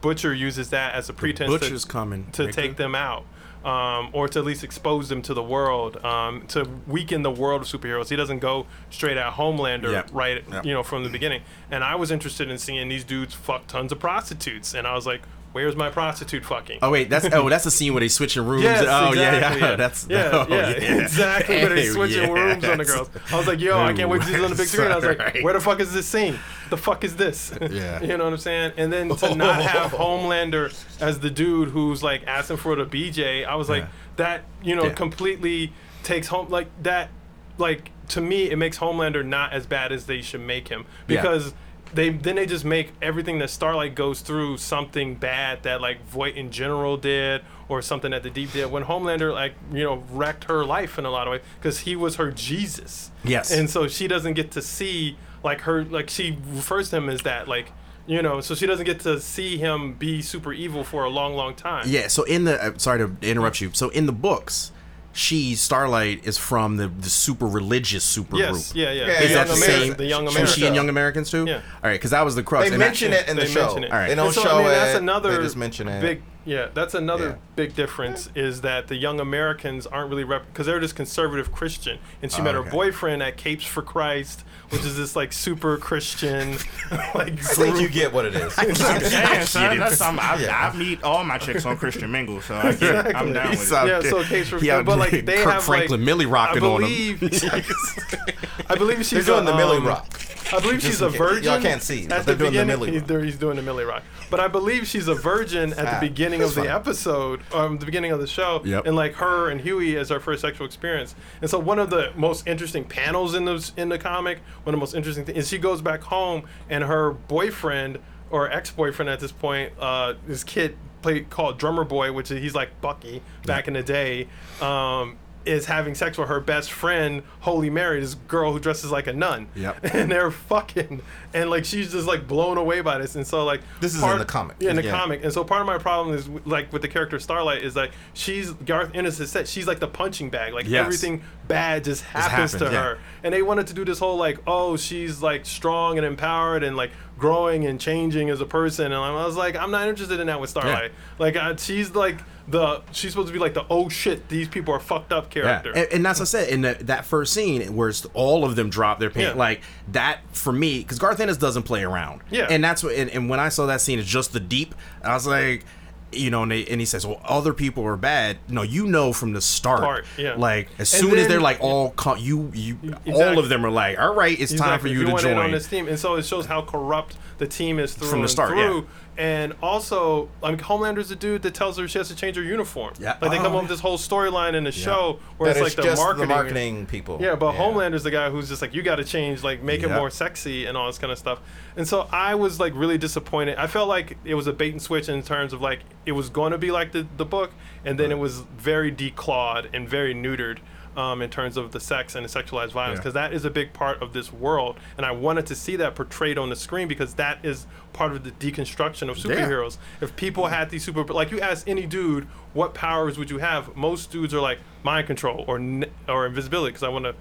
butcher uses that as a pretense to- butcher's coming to take them out um, or to at least expose them to the world um, to weaken the world of superheroes. He doesn't go straight at homelander Yep. right Yep. you know from the beginning. And i was interested in seeing these dudes fuck tons of prostitutes. And i was like where's my prostitute fucking Oh wait, that's oh that's the scene where they switching rooms. Yes, oh exactly, yeah, yeah, that's yeah, oh, yeah, yeah, exactly. Where they Hey, switching rooms on the girls. I was like, yo, I can't wait to see this on the big screen. I was like, Right. where the fuck is this scene? The fuck is this? Yeah. you know what I'm saying? And then to not have Homelander as the dude who's like asking for the BJ, I was like, that you know completely takes home like that. Like to me, it makes Homelander not as bad as they should make him because they then they just make everything that Starlight goes through something bad that like Vought in general did or something that the Deep did when Homelander like you know wrecked her life in a lot of ways because he was her Jesus. Yes. And so she doesn't get to see like her like she refers to him as that like You know, so she doesn't get to see him be super evil for a long, long time. Yeah. So in the uh, sorry to interrupt you. So in the books, she Starlight is from the the super religious super Yes. group. Yeah. Yeah. Yeah, Is the that the Americans, same? The young Americans. she in Young Americans too? Yeah. All right, because that was the crux. They and that- mention it in the They show. mention it. All right. They don't And so, show I mean, it. That's another they just mention it. big. Yeah, that's another Yeah. big difference is that the young Americans aren't really rep because they're just conservative Christian, and she met her boyfriend at Capes for Christ, which is this like super Christian, like I think you get what it is. I'm saying, son, that's something. I, Yeah. I meet all my chicks on Christian Mingle, so I get it. I'm down with He's it. Yeah, so Capes for he out but like they Kirk have Franklin like Millie I rocking on him. believe, I believe she's They're doing a, the Millie um, Rock. I believe she's a virgin. y'all can't see, but At they're the doing the beginning, Millie he's, he's doing the Millie Rock. But I believe she's a virgin at Ah, the beginning of the fine. episode, um, the beginning of the show, Yep. and like her and Hughie as our first sexual experience. And so one of the most interesting panels in the in the comic, one of the most interesting things, is she goes back home and her boyfriend or ex-boyfriend at this point, uh, this kid played called Drummer Boy, which he's like Bucky back in the day. Um, is having sex with her best friend, Holy Mary, this girl who dresses like a nun. Yep. And they're fucking, and like she's just like blown away by this. And so like This is in the comic. Yeah, in the Yeah. comic. And so part of my problem is like with the character Starlight is like she's Garth Ennis has said she's like the punching bag. Like Yes. everything bad just happens happened, to yeah. her. And they wanted to do this whole like, oh, she's like strong and empowered and like growing and changing as a person. And I was like, I'm not interested in that with Starlight. Like uh, she's like the she's supposed to be like the oh shit, these people are fucked up Yeah, character. and, and that's what I said in the, that first scene where it's all of them drop their pants. Yeah. Like that for me, because Garth Ennis doesn't play around. Yeah. and that's what. And, and when I saw that scene, it's just the deep. I was like, you know, and, they, and he says, "Well, other people are bad." No, you know from the start. Yeah. Like as And soon as they're like all co- you you all of them are like, "All right, it's time for Exactly. you, to went in on join." this team, and so it shows how corrupt the team is through From the start, through. yeah. And also, I mean, Homelander's a dude that tells her she has to change her uniform. Yeah. Like they Oh, come up oh. with this whole storyline in the show where That it's like the just marketing. the marketing people. Yeah, but Homelander's the guy who's just like, you got to change, like, make it more sexy and all this kind of stuff. And so I was like really disappointed. I felt like it was a bait and switch in terms of like it was going to be like the the book, and then it was very declawed and very neutered. Um, in terms of the sex and the sexualized violence, Yeah. because that is a big part of this world, and I wanted to see that portrayed on the screen because that is part of the deconstruction of superheroes. If people had these super, like you ask any dude, what powers would you have? Most dudes are like mind control or or invisibility, because I want to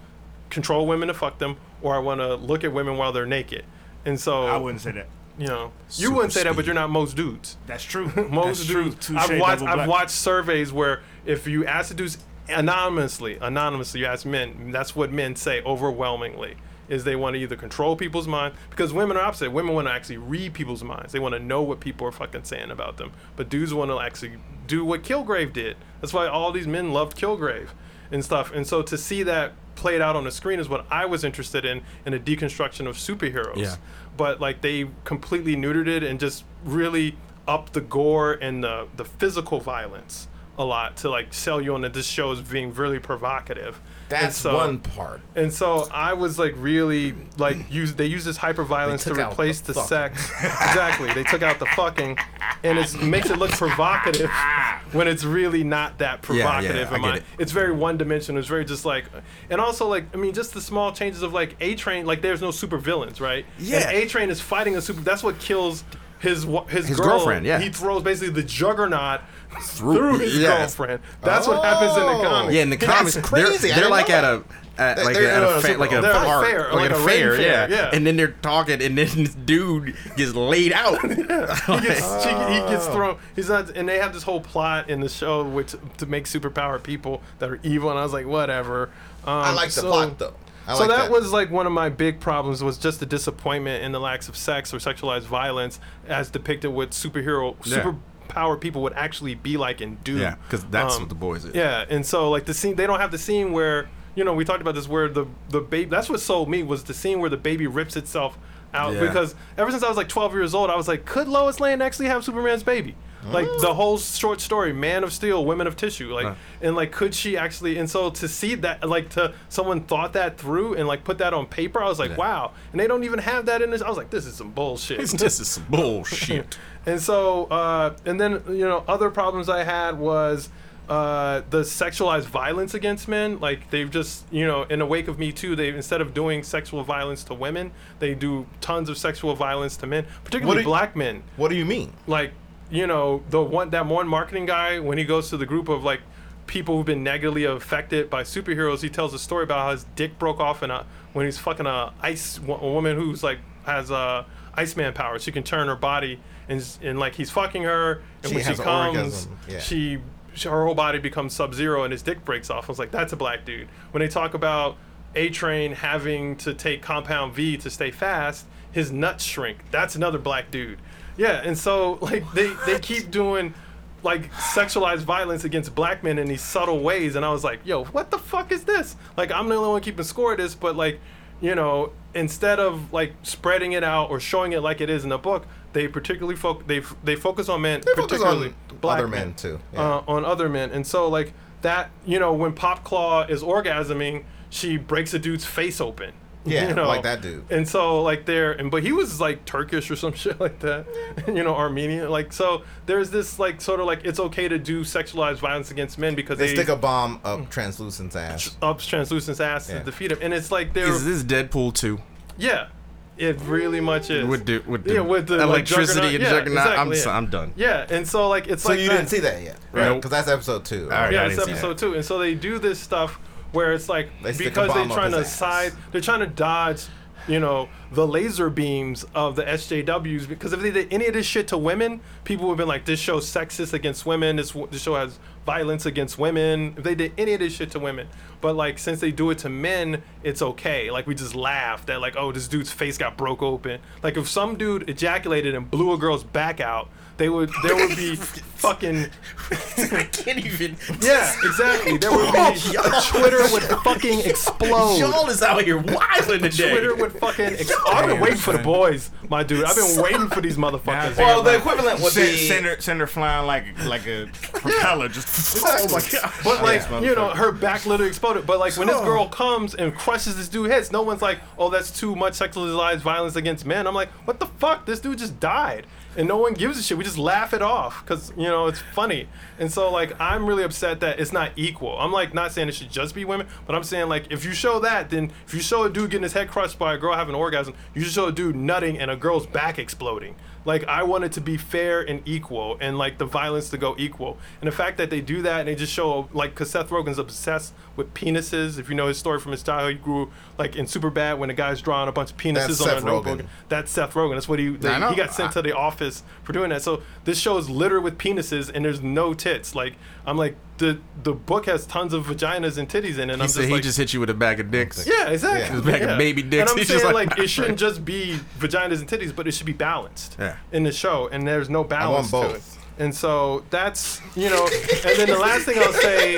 control women to fuck them, or I want to look at women while they're naked. And so I wouldn't say that. you know, you wouldn't say that, but you're not most dudes. That's true. Most That's true. dudes. Touche, I've watched. I've watched surveys where if you ask the dudes anonymously, anonymously, you ask men. That's what men say overwhelmingly. Is they want to either control people's mind because women are opposite. Women want to actually read people's minds. They want to know what people are fucking saying about them. But dudes want to actually do what Kilgrave did. That's why all these men loved Kilgrave and stuff. And so to see that played out on the screen is what I was interested in in a deconstruction of superheroes Yeah. but like they completely neutered it and just really upped the gore and the the physical violence a lot to like sell you on that this show is being really provocative. That's so- one part. And so I was like really like use they use this hyper violence to replace the the, sex. exactly. They took out the fucking and it makes it look provocative when it's really not that provocative Yeah, yeah, in get my it. it's very one dimensional. It's very just like, and also like I mean, just the small changes of like A Train. Like there's no super villains, right? Yeah. A Train is fighting a super. That's what kills his his, His girl. girlfriend, yeah. He throws basically the juggernaut through, Through- his yeah. girlfriend. That's what happens in the Oh. comic. Yeah, in the That's comics, crazy. They're, they're like at a at, like they're at a a fa- like a They're a fair, like, like a a fair, fair, yeah. yeah. And then they're talking, and then this dude gets laid out. he gets she, he Oh. gets thrown. He's not, and they have this whole plot in the show which to make superpower people that are evil. And I was like, whatever. Um, I like the so- plot though. I so like that, was like one of my big problems was just the disappointment in the lacks of sex or sexualized violence as depicted with superhero Yeah. superpower people would actually be like and do. yeah, because that's Um, what the boys is. Yeah, and so like the scene, they don't have the scene where you know we talked about this where the the baby. That's what sold me was the scene where the baby rips itself out Yeah. because ever since I was like 12 years old, I was like, could Lois Lane actually have Superman's baby? Like the whole short story, Man of Steel, Women of Tissue, like, and like, could she actually? And so to see that, like, to someone thought that through and like put that on paper, I was like, wow. And they don't even have that in this. I was like, this is some bullshit. This is some bullshit. And so, uh, and then you know, other problems I had was uh, the sexualized violence against men. Like they've just, you know, in the wake of Me Too, they instead of doing sexual violence to women, they do tons of sexual violence to men, particularly do you- black men. What do you mean? Like, you know, the one that one marketing guy when he goes to the group of like people who've been negatively affected by superheroes, he tells a story about how his dick broke off in a when he's fucking a ice a woman who's like has uh, Iceman powers. She can turn her body and and like he's fucking her, and She when she comes, yeah. she she- her whole body becomes sub zero and his dick breaks off. I was like, that's a black dude. When they talk about A Train having to take compound V to stay fast, his nuts shrink. That's another black dude. Yeah, and so like they they keep doing like sexualized violence against black men in these subtle ways, and I was like, yo, what the fuck is this? Like I'm the only one keeping score of this, but like you know, instead of like spreading it out or showing it like it is in the book, they particularly focus they f- they focus on men, They particularly on black other men, too, yeah. uh, on other men, and so like that, you know, when Pop Claw is orgasming, she breaks a dude's face open. Yeah, you know? like that dude. And so like there, and but he was like Turkish or some shit like that, you know, Armenian. Like so, there's this like sort of like it's okay to do sexualized violence against men because They they, stick a bomb up mm. Translucent's ass. up translucent's ass Yeah. to defeat him, and it's like they're Is this Deadpool 2? yeah, it really much is With the, with the, yeah with the like, electricity and yeah, juggernaut? I'm, yeah. I'm done. Yeah, and so like it's So like you that. didn't see that yet, right? Nope. Because that's episode two. All right, yeah, it's didn't episode two, and so they do this stuff where it's like They because they're trying to side, they're trying to dodge, you know, the laser beams of the SJWs. Because if they did any of this shit to women, people would have been like, "This show's sexist against women. This this show has violence against women." If they did any of this shit to women, but like since they do it to men, it's okay. Like we just laugh that like, "Oh, this dude's face got broke open." Like if some dude ejaculated and blew a girl's back out. They would, there would be fucking I can't even. yeah, exactly. There would be Twitter would fucking explode. Y'all is out here wilding today. Twitter would fucking. Ex- I've been waiting for the boys, my dude. I've been waiting for these motherfuckers. Well, the equivalent would Send, be send her, send her flying like like a propeller. Just oh my god. But like you know, her back literally exploded. But like when this girl comes and crushes this dude heads, no one's like, "Oh, that's too much sexualized violence against men." I'm like, "What the fuck? This dude just died." And no one gives a shit. We just laugh it off because you know it's funny. And so like I'm really upset that it's not equal. I'm like not saying it should just be women, but I'm saying like if you show that, then if you show a dude getting his head crushed by a girl having an orgasm, you should show a dude nutting and a girl's back exploding. Like I want it to be fair and equal, and like the violence to go equal. And the fact that they do that and they just show like, cause Seth Rogen's obsessed with penises. If you know his story from his childhood, he grew like in Superbad when the guy's drawing a bunch of penises That's on Seth a notebook. Rogen. That's Seth Rogen. That's what he they, he got sent to the office for doing that. So this show is littered with penises and there's no tits. Like I'm like the the book has tons of vaginas and titties in it. And He I'm said just he like, just hit you with a bag of dicks. yeah, exactly. Yeah. Bag of baby dicks, And I'm he's saying like, like- it shouldn't just be vaginas and titties, but it should be balanced Yeah. in the show, and there's no balance to it. And so that's you know, and then the last thing I'll say,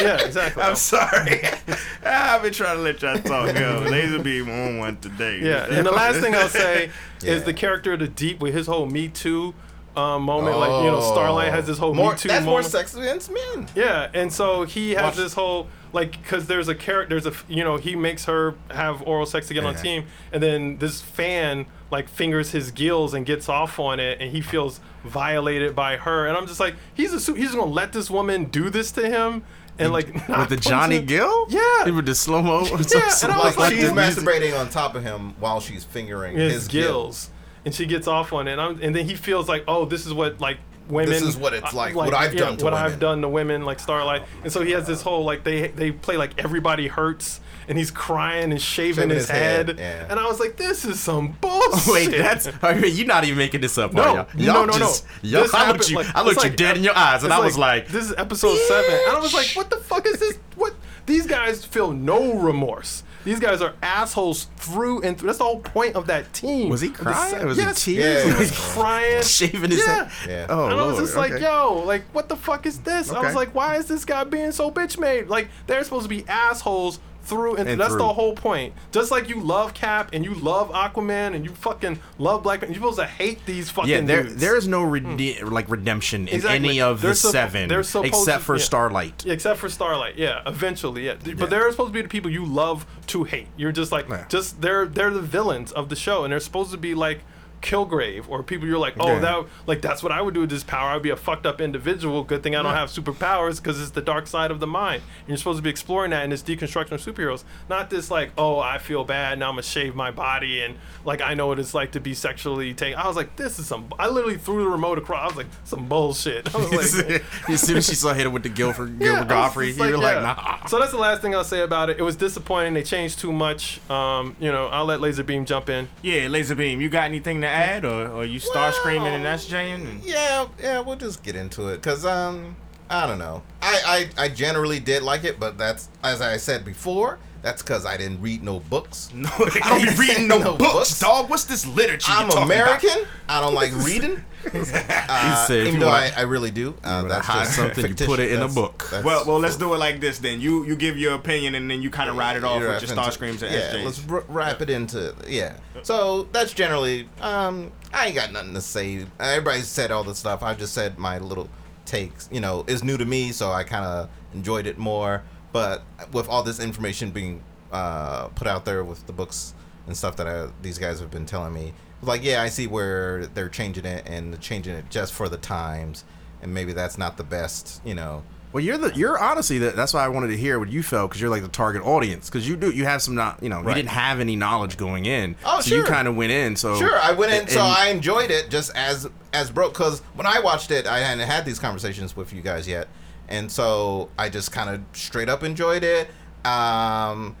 yeah, exactly. I'm sorry. I've been trying to let y'all talk. Yo, Laser beam on one today. Yeah, and the last thing I'll say is the character of the Deep with his whole Me Too um, moment. Like you know, Starlight has this whole Oh. more, Me Too That's more sex against men. Yeah, and so he has Watch- this whole like because there's a character, there's a you know he makes her have oral sex to get on team, and then this fan like fingers his gills and gets off on it, and he feels violated by her, and I'm just like he's a su- he's gonna let this woman do this to him, and like not With the Johnny him. Gill? Yeah. With the slow mo? and I was Like, like, she's dude, masturbating on top of him while she's fingering his, his, gills. And she gets off on it, and, I'm, and then he feels like, oh, this is what like women. This is what it's uh, like, what I've done to what I've done to women, like Starlight, and so he has this whole like they they play like everybody hurts, and he's crying and shaving, Shaving his, his head, head, yeah. and I was like, this is some bullshit. Wait, that's I mean, you're not even making this up, no, are y'all? no, no, no. Y'all, I looked you, like- I looked you like- dead in your eyes, and I was like, this is episode seven, and I was like, what the fuck is this? What these guys feel no remorse. These guys are assholes through and through. That's the whole point of that team. Was he the crying? Was yes, tears? He was crying, shaving his yeah. head. Yeah. Oh, and I oh, was Lord, just like, okay. yo, like, what the fuck is this? I was like, why is this guy being so bitch made? Like, they're supposed to be assholes through and. And That's the whole point. Just like you love Cap and you love Aquaman and you fucking love Black Man, you're supposed to hate these fucking Yeah, there dudes. there is no hmm. rede- like redemption in Exactly. any of They're the suppo- seven except to- for yeah. Starlight. Yeah, except for Starlight, yeah. Eventually, yeah. But they're supposed to be the people you love to hate. You're just like, just they're they're the villains of the show, and they're supposed to be like Kilgrave or people you're like, oh, Yeah. that like that's what I would do with this power. I'd be a fucked up individual. Good thing I don't have superpowers because it's the dark side of the mind. And you're supposed to be exploring that in this deconstruction of superheroes, not this like, oh, I feel bad now I'm gonna shave my body and like I know what it's like to be sexually taken. I was like, this is some. I literally threw the remote across. I was like, some bullshit. I was like. as soon as she saw hit him with the Guilford, Yeah, I Gilbert was Goffrey, just you were like, yeah. nah. So that's the last thing I'll say about it. It was disappointing. They changed too much. Um, you know, I'll let Laserbeam jump in. Yeah, Laser Beam, you got anything to add, or, or you star screaming and that's? And... Yeah, yeah, we'll just get into it because um, I don't know. I, I I generally did like it, but that's as I said before. That's because I didn't read no books. No, I don't be reading no, No books, books. dog. What's this literature? I'm you talking American. About? I don't like reading. Uh, said even though I, want- I really do. Uh, that's just something, you put it in a book. Well, well, let's do it like this then. You you give your opinion and then you kind of ride it off with your into- star screams and yeah, SJs. let's r- wrap it into yeah. So that's generally um I ain't got nothing to say. Everybody said all the stuff. I just said my little takes. You know, it's new to me, so I kind of enjoyed it more. But with all this information being uh, put out there with the books and stuff that I, these guys have been telling me, like yeah, I see where they're changing it and changing it just for the times, and maybe that's not the best. You know. Well, you're the you're honestly that that's why I wanted to hear what you felt because you're like the target audience because you do you have some not you know you Right. didn't have any knowledge going in Oh, so you kind of went in so Sure, I went in, and- so I enjoyed it just as as broke. Because when I watched it, I hadn't had these conversations with you guys yet, and so I just kind of straight up enjoyed it. Um,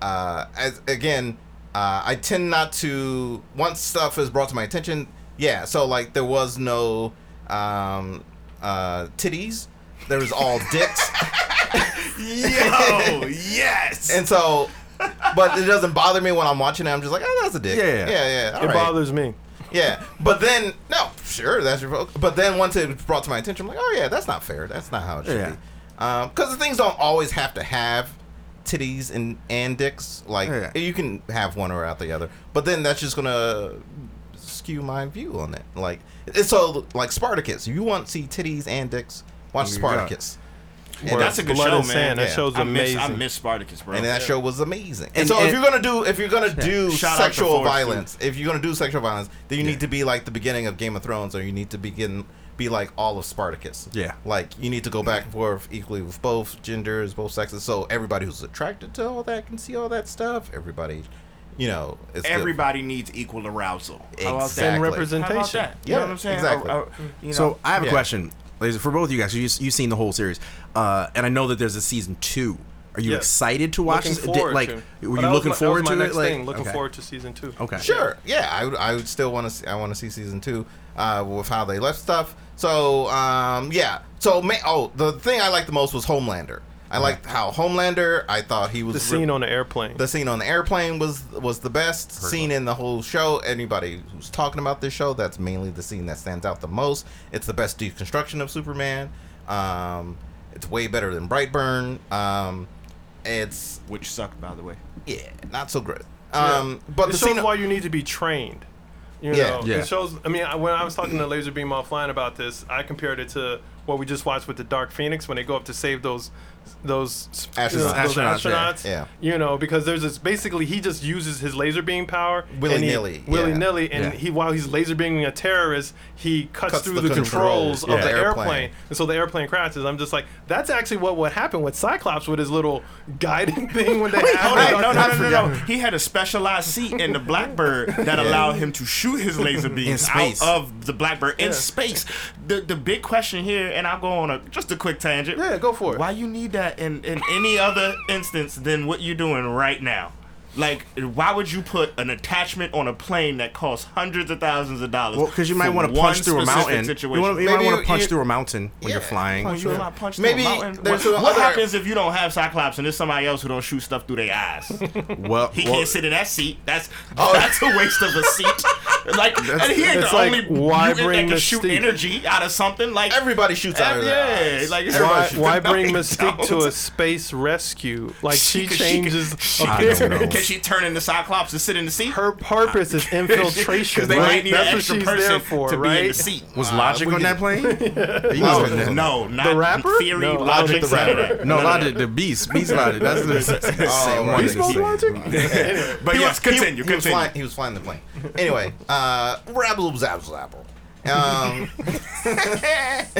uh, as again, uh, I tend not to once stuff is brought to my attention. Yeah, so like there was no um, uh, titties. There was all dicks. Yo, yes. And so, but it doesn't bother me when I'm watching it. I'm just like, oh, that's a dick. Yeah. yeah, yeah. It all right. bothers me. Yeah, but then no, sure, that's your. But then once it was brought to my attention, I'm like, oh yeah, that's not fair. That's not how it should Yeah. be. Um, because the things don't always have to have titties and and dicks. Like Yeah. you can have one or out the other, but then that's just gonna skew my view on it. Like it's so like Spartacus. You want to see titties and dicks? Watch. Spartacus. Word. that's a good Blood show, and man. Sand, That Yeah. show's I miss, amazing. I miss Spartacus, bro. and that show was amazing. And, And- so if and- you're gonna do if you're gonna do Shout out to sexual Forrest, violence, if you're gonna do sexual violence, then you need to be like the beginning of Game of Thrones, or you need to begin be like all of Spartacus. Yeah. like you need to go back and forth equally with both genders, both sexes, so everybody who's attracted to all that can see all that stuff. Everybody, you know, it's good. Everybody needs equal arousal. How about Exactly. that? And How about representation. that? You Yeah, know what I'm saying? exactly. Uh, uh, you know, So I have a Yeah. question, ladies, for both of you guys. You you've seen the whole series, uh, and I know that there's a season two. Are you Yeah. excited to watch Looking this? Did- like, to. were But you that was looking my- forward that was to my it? next Like, thing. Looking okay. forward to season two. Okay. Sure. Yeah, I would. I would still want to. See, I want to see season two uh, with how they left stuff. So um, yeah. So ma- oh, the thing I liked the most was Homelander. I liked how Homelander. I thought he was The scene on the airplane. the scene on the airplane was was the best scene in the whole show. Anybody who's talking about this show, that's mainly the scene that stands out the most. It's the best deconstruction of Superman. Um, it's way better than Brightburn. Um, it's which sucked, by the way. yeah, not so great. Um, but it the shows scene. why you need to be trained. You Yeah. know, Yeah. it shows. I mean, I- when I was talking to Laserbeam offline about this, I compared it to what we just watched with the Dark Phoenix when they go up to save those those Astronauts. those Astronauts, yeah. astronauts. Yeah. You know, because there's this basically he just uses his laser beam power Willy-nilly, yeah. willy nilly, and Yeah. he while he's laser beaming a terrorist, he cuts, Cuts through the the, controls, controls of Yeah. the the airplane. airplane. and so the airplane crashes. I'm just like, that's actually what would happen with Cyclops with his little guiding thing when they have Hold on, no, no, no, no, no. He had a specialized seat in the Blackbird that allowed him to shoot his laser beams out of the Blackbird in space. The the big question here, and I'll go on a just a quick tangent. Yeah, go for it. Why you need that in in any other instance than what you're doing right now? Like, why would you put an attachment on a plane that costs hundreds of thousands of dollars? Well, because you might want to punch through a mountain. Situation? You, wanna, you might want to punch you- through a mountain when you're flying. Oh, you Sure. might punch Maybe through a mountain. what, what other- happens if you don't have Cyclops and there's somebody else who don't shoot stuff through their eyes? Well, He well, can't sit in that seat. That's oh. that's a waste of a seat. Like, and he ain't the like, only why mutant bring that can shoot Mystique? energy out of something. Like Everybody shoots out of yeah, their eyes. like Why, why bring they Mystique to a space rescue? Like she, She- she- changes she- I don't know. appearance. Can she turn into Cyclops and sit in the seat? Her purpose is infiltration. Because they right? might need That's an what extra she's person there for, to be in the right? seat. was Logic we on that plane? No, no, not The rapper? Theory, No, logic, the said rapper. that. No, Logic, the Beast, Beast Logic. That's the same one. right. is the Beast Logic? But He yes, was- continue, continue. flying, he was flying the plane. Anyway, Uh, rabble zabble zabble. Um,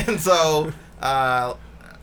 and so, uh,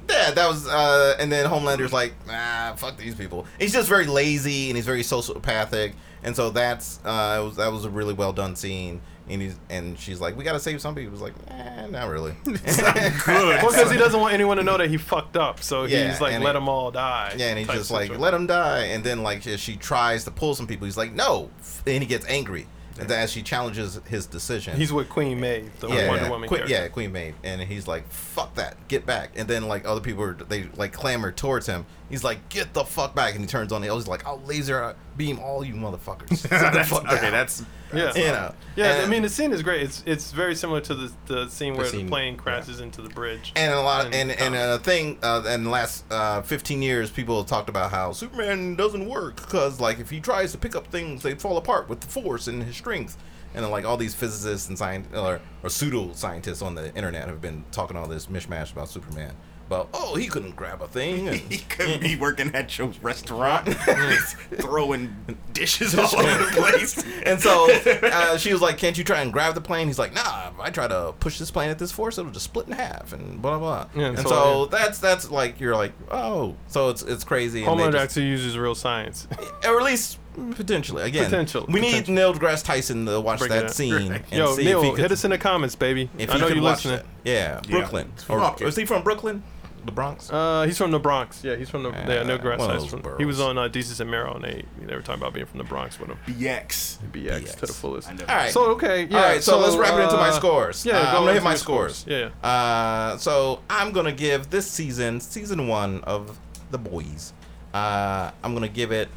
yeah, that was, uh, and then Homelander's like, ah, fuck these people. He's just very lazy and he's very sociopathic, and so that's uh, was, that was a really well done scene. And he's and she's like, we gotta save some people. He was like, eh, not really. Good. Well, because he doesn't want anyone to know that he fucked up, so Yeah, he's like, let he- them all die. Yeah, and he's just like, let them die. And then like as she tries to pull some people, he's like, no. And he gets angry. And then as she challenges his decision, He's with Queen Maeve, the yeah, Wonder yeah, Woman Queen, character. yeah, Queen Maeve, and he's like, "Fuck that, get back!" And then like other people, are, they like clamor towards him. He's like, "Get the fuck back!" And he turns on the. He's like, "I'll laser beam all you motherfuckers." That's- fuck okay, down." that's Yeah. you know. Yeah, I mean the scene is great. It's it's very similar to the the scene where the, scene, plane crashes into the bridge. And a lot, in and and comics. a thing, uh, in the last uh, 15 years, people have talked about how Superman doesn't work because, like, if he tries to pick up things, they fall apart with the force and his strength. And then, like, all these physicists and science or, or pseudo scientists on the internet have been talking all this mishmash about Superman. About, oh, he couldn't grab a thing. And, He could be working at your restaurant, throwing dishes all over the place. and so uh, she was like, "Can't you try and grab the plane?" He's like, "Nah, if I try to push this plane at this force, it'll just split in half." And blah blah blah. Yeah, and so, so, yeah. that's that's like you're like, oh, so it's it's crazy. and they Homelander just- actually uses real science. or at least potentially. Again, Potential, We need potential. Neil deGrasse Tyson to watch Break that up. scene and Yo, see Neil, if he could, hit us in the comments, baby. if I know you watch listening. that. Yeah, Brooklyn. Or, Fuck it. is he from Brooklyn? The Bronx. Uh, he's from the Bronx. Yeah, he's from the yeah, Neil Uh, deGrasse one of Tyson. those He was on uh, Desus and Mero, and they they were talking about being from the Bronx with him. BX. BX, to the fullest. I. All right. So okay, yeah. All right, so, let's wrap it into my uh, scores. Yeah, Uh, go I'm gonna hit my your scores. Yeah. Uh, so I'm gonna give this season, season one of The Boys. Uh, I'm gonna give it.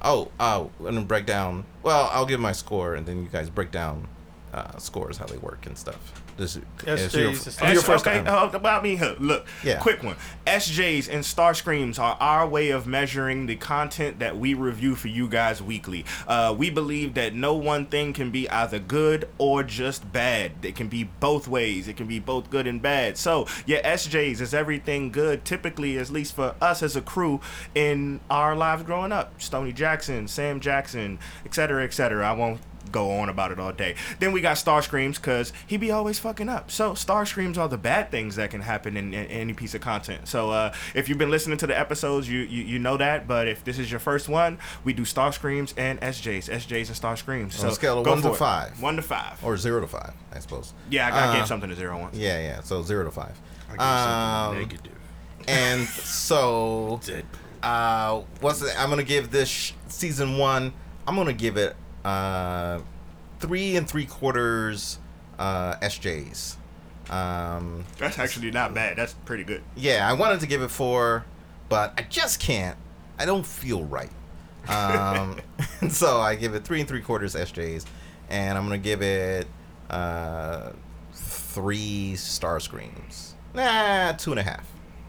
Oh, oh, I'm gonna break down. Well, I'll give my score, and then you guys break down uh, scores, how they work and stuff. This is SJs your, and it's stuff. your first okay, time. uh, about me. Look, Yeah. quick one. SJs and Star Screams are our way of measuring the content that we review for you guys weekly. Uh, we believe that no one thing can be either good or just bad. It can be both ways. It can be both good and bad. So, yeah, SJs is everything good. Typically, at least for us as a crew in our lives growing up. Stony Jackson, Sam Jackson, etc., etc. I won't go on about it all day. Then we got Star Screams because he be always fucking up. So Star Screams are the bad things that can happen in, in any piece of content. So uh, if you've been listening to the episodes, you, you you know that. But if this is your first one, we do Star Screams and SJs, SJs and Star Screams. So On a scale of one to for it. five. One to five. or zero to five, I suppose. yeah, I, I Uh, gave something to zero once. Yeah, yeah. So zero to five. I Um, negative. and so Dead. uh what's it i'm gonna give this sh- season one i'm gonna give it uh three and three quarters uh sjs um That's actually not bad. That's pretty good. yeah i wanted to give it four but i just can't. I don't feel right. Um so i give it three and three quarters sjs and i'm gonna give it uh three star screams. Nah two and a half.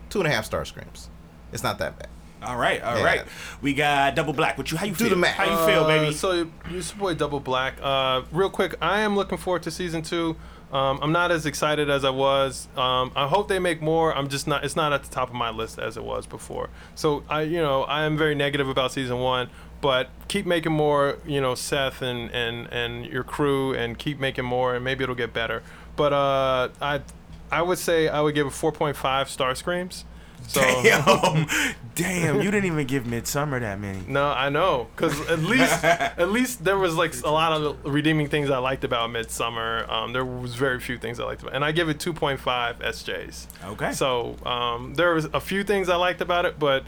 Two and a half star screams. It's not that bad All right, all Yeah. right. We got double black. What you? How you Do feel? the math. How you feel, Uh, baby? So you your boy Double Black. Uh, real quick, I am looking forward to season two. Um, I'm not as excited as I was. Um, I hope they make more. I'm just not. It's not at the top of my list as it was before. So I, you know, I am very negative about season one. But keep making more. You know, Seth and and and your crew, and keep making more, and maybe it'll get better. But uh, I, I would say I would give it 4.5 star screams. So Damn, damn! You didn't even give Midsommar that many. No, I know, because at least at least there was like a lot of redeeming things I liked about Midsommar. Um, there was very few things I liked about, and I give it 2.5 SJs. Okay. So um, there was a few things I liked about it, but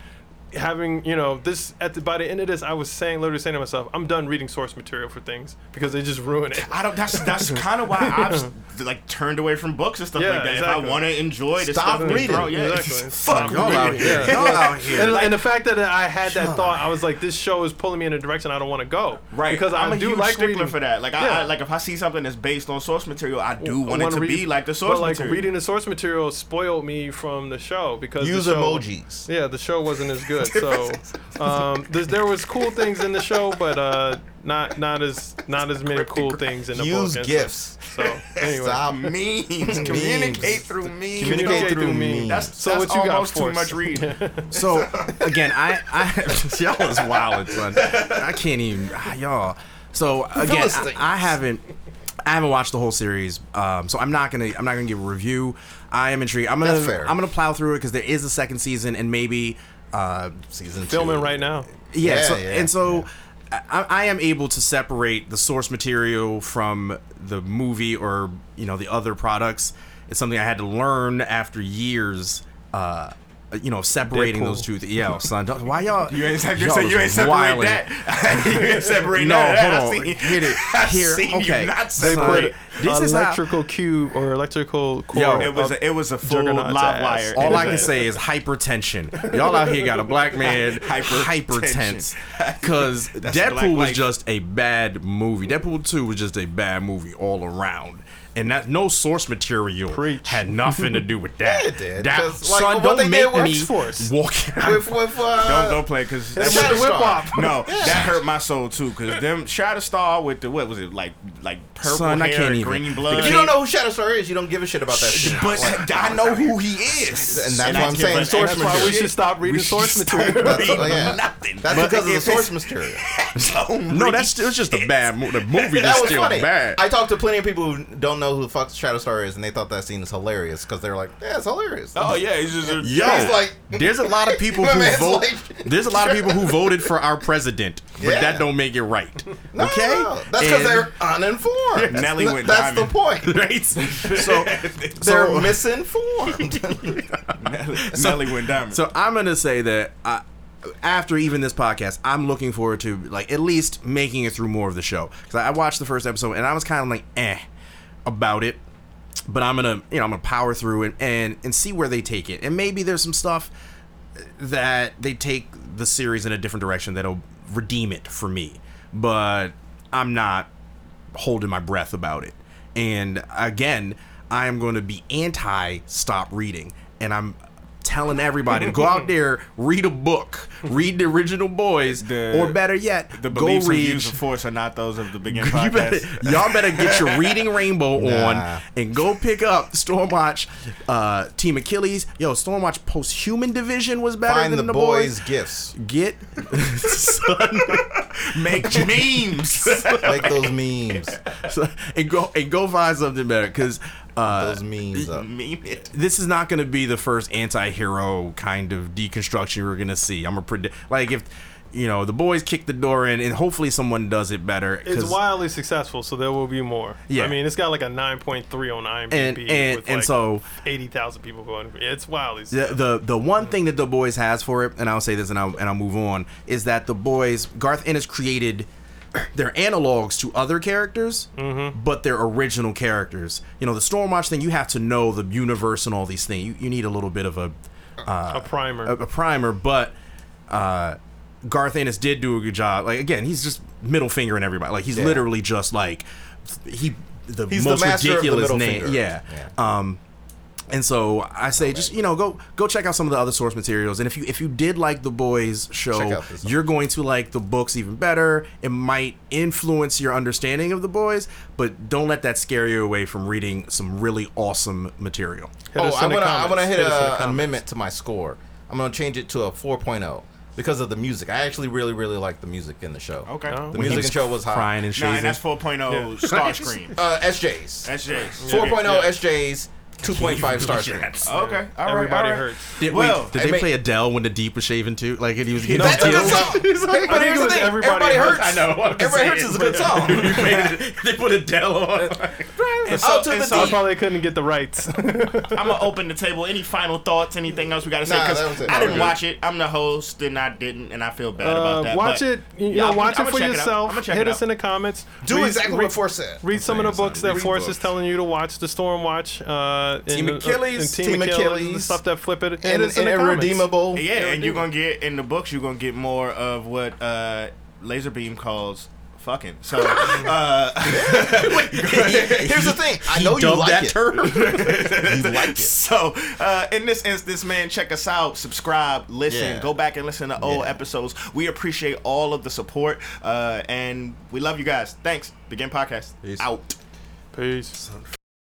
having you know this at the by the end of this, I was saying literally saying to myself, I'm done reading source material for things because they just ruin it. I don't. That's that's kind of why I've like turned away from books and stuff Yeah, like that. If. I want to enjoy the Stop stuff, reading. throw- yeah, Exactly. fuck Y'all out reading. here. Y'all out here. And, and the fact that I had that thought, I was like, this show is pulling me in a direction I don't want to go. Right, Because I'm I a do huge like stickler reading for that. Like, I, Yeah. I like if I see something that's based on source material, I do I want it wanna read- be like the source but like material. reading the source material spoiled me from the show because the Use show- emojis. Yeah, the show wasn't as good. So um, there's, there was cool things in the show, but uh, not not as not as many cool things in the Use book. and gifts. So, so anyway, Stop. memes, communicate through memes. Communicate through memes. That's, So that's what you got too for us? much reading. So again, I, I y'all is wild, son. I can't even ah, y'all. So again, I, I haven't. I haven't watched the whole series, um, so I'm not gonna. I'm not gonna give a review. I am intrigued. I'm gonna. That's fair. I'm gonna plow through it because there is a second season, and maybe uh, Season Filming two. right now. yeah, Yeah, so, yeah, and so I, I am able to separate the source material from the movie or you know the other products. It's something I had to learn after years. Uh, Uh, you know, separating Deadpool. those two. Th- yeah, son. Why y'all? You ain't, you y'all say you ain't separate wildin'. that. you ain't separate No, that. I hold on. seen- Hit it. I Here. seen you Okay. not They separate. put- This is how- electrical cube or electrical core. Yo, It was a, it was a full Juggernaut's live wire. All I can say is hypertension. Y'all out here got a black man hyper tense because That's Deadpool was just a bad movie. Deadpool two was just a bad movie all around. And that no source material Preach. had nothing to do with that. Yeah, it did, That 'cause, like, son, don't make did with me X-Force. walk. with with uh, Don't don't play because It's Shatterstar. no that hurt my soul too because them Shatterstar with the what was it like like purple Son, I hair can't and even. green blood. If you don't know who Shatterstar is, you don't give a shit about that shit. but I know who he is, And that's I what I'm saying, source that's That's why we should stop reading We source material. stop That's, oh, yeah. nothing. That's But because of the source material. No, that's it was just a bad movie. The movie That is was still funny. bad. I talked to plenty of people who don't know who the fuck Shatterstar is, and they thought that scene is hilarious because they're like, "Yeah, it's hilarious." Oh yeah, he's just a, Yo, He's like- there's a lot of people who vote. like- there's a lot of people who voted for our president, but Yeah. that don't make it right. No, okay, no, no. that's because they're uninformed. Nelly Th- went That's diamond. the point. right. So, They're so, misinformed. Nelly went diamond. so I'm gonna say that I, after even this podcast, I'm looking forward to like at least making it through more of the show because I, I watched the first episode and I was kind of like eh about it, but I'm gonna you know I'm gonna power through and and and see where they take it and maybe there's some stuff that they take the series in a different direction that'll redeem it for me. But I'm not holding my breath about it. And again, I am going to be anti stop reading. And I'm telling everybody to go out there, read a book, read the original boys, The- or better yet, the go beliefs and views of force are not those of the beginning you better, y'all better get your reading rainbow Nah. on and go pick up Stormwatch uh, Team Achilles. Yo, Stormwatch Post Human Division was better Find than the, the, boys' gifts. Get son, Make memes. Make those memes. so- and go and go find something better because uh, Those memes up. Meme it. this is not going to be the first anti-hero kind of deconstruction we're going to see. I'm a predict like if you know the boys kick the door in, and hopefully someone does it better. It's wildly successful, so there will be more. Yeah. I mean, it's got like a 9.3 on IMDb And- and- with and like so- 80,000 people going. It's wildly the, successful. the the one thing that the boys has for it, and I'll say this and I'll and I'll move on, is that the boys Garth Ennis created their analogs to other characters, Mm-hmm. but they're original characters. You know, the Stormwatch thing, you have to know the universe and all these things. You, you need a little bit of a a primer. a, a primer, but uh, Garth Ennis did do a good job. Like again, he's just middle fingering everybody. Like he's Yeah. literally just like he the He's most the ridiculous name. finger. Yeah. Yeah. Um, and so I say, just you know, go go check out some of the other source materials. And if you if you did like the boys show, out this one. you're going to like the books even better. It might influence your understanding of the boys, but don't let that scare you away from reading some really awesome material. Hit oh, I'm gonna I'm gonna hit, us in a, an amendment to my score. I'm gonna change it to a 4.0 because of the music. I actually really really like the music in the show. Okay. Oh. The When music in the show was high. Crying and Nah, shazing. and that's 4.0 Starscream. Uh, SJs. SJs. 4.0 Yeah. SJs. 2.5 star screens. Okay. All right. Everybody all right. hurts. Did, Well, wait, did they mean- play Adele when the deep was shaven too? Like he was getting That's a good deals? song. But think here's it the was thing. Everybody Everybody Hurts. hurts. I know. I'm Everybody hurts is a good song. they put Adele on. And Out to and the so I probably couldn't get the rights. I'm gonna open the table. Any final thoughts? Anything else we gotta say? Nah, Because that was it. I didn't Okay. watch it. I'm the host, and I didn't, and I feel bad Uh, about that. watch it. You Yeah, know, watch it for yourself. I'm gonna check Hit us in the comments. Do exactly what Force said. Read some of the books that. Force is telling you to watch. The Stormwatch. Uh, Team and, Achilles, and Team, Team Achilles. The Achilles. stuff that flip it. Hit And, us in and the comments. irredeemable. Yeah, and you're gonna get in the books. You're gonna get more of what uh, Laserbeam calls fucking. So, uh, Here's the thing. I know you like that it. term. You like it. so uh, in this instance, man, check us out, subscribe, listen, Yeah. go back and listen to old Yeah. episodes. We appreciate all of the support, uh, and we love you guys. Thanks. Begin podcast Peace. out. Peace.